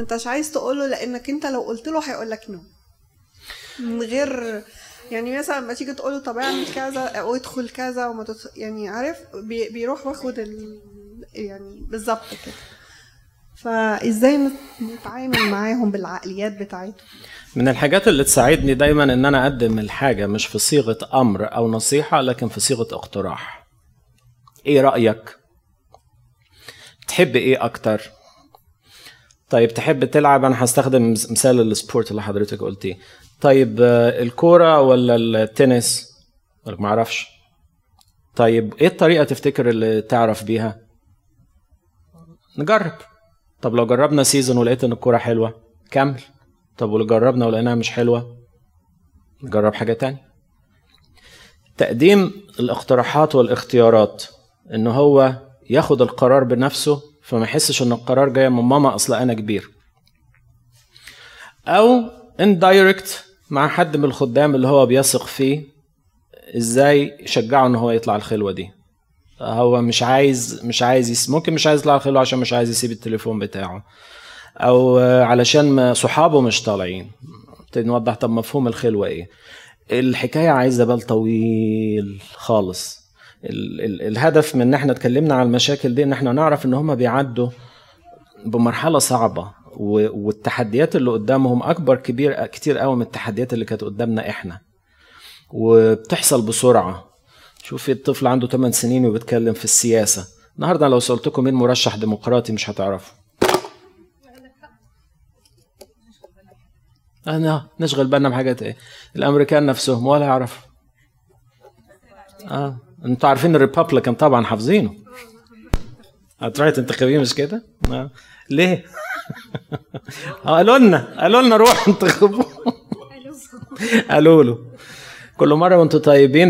[SPEAKER 11] أنت مش عايز تقوله لأنك أنت لو قلت له هيقول لك no من غير يعني مثلا لما تيجي تقول له طب اعمل كذا أو ادخل كذا وما تدخل يعني عارف؟ بي- بيروح واخد ال يعني بالظبط كده. فإزاي نت- نتعامل معاهم بالعقليات بتاعتهم؟
[SPEAKER 1] من الحاجات اللي تساعدني دايما إن أنا أقدم الحاجة مش في صيغة أمر أو نصيحة لكن في صيغة اقتراح. إيه رأيك؟ تحب إيه أكتر؟ طيب تحب تلعب؟ أنا هستخدم مثال ال sport اللي حضرتك قلتيه. طيب آه، الكورة ولا التنس؟ ما أعرفش. طيب إيه الطريقة تفتكر اللي تعرف بيها؟ نجرب. طب لو جربنا season ولقيت إن الكورة حلوة كمل. طب ولو جربنا ولقيناها مش حلوة؟ نجرب حاجة تانية. تقديم الاقتراحات والاختيارات إن هو ياخد القرار بنفسه فما يحسش إن القرار جاي من ماما أصل أنا كبير. أو indirect مع حد من الخدام اللي هو بيثق فيه إزاي يشجعه إن هو يطلع الخلوة دي؟ هو مش عايز مش عايز يس... ممكن مش عايز يطلع الخلوة عشان مش عايز يسيب التليفون بتاعه. أو آه، علشان صحابه مش طالعين. نبتدي نوضح طب مفهوم الخلوه إيه؟ الحكاية عايزة بال طويل خالص. ال ال الهدف من إن إحنا اتكلمنا على المشاكل دي إن إحنا نعرف إن هم بيعدوا بمرحلة صعبة والتحديات اللي قدامهم أكبر كبير كتير قوي من التحديات اللي كانت قدامنا إحنا. وبتحصل بسرعة. شوفي الطفل عنده 8 سنين وبيتكلم في السياسة. النهارده لو سألتكم مين مرشح ديمقراطي مش هتعرفوا أنا نشغل بالنا بحاجات إيه الأمريكان نفسهم ولا يعرفوا آه أنتوا عارفين الريبابليكان طبعا حافظينه هتروحي تنتخبيه مش كده؟ آه. ليه؟ [LAUGHS] آه، قالوا لنا قالوا لنا روحوا انتخبوه قالوا له كل مرة وأنتوا طيبين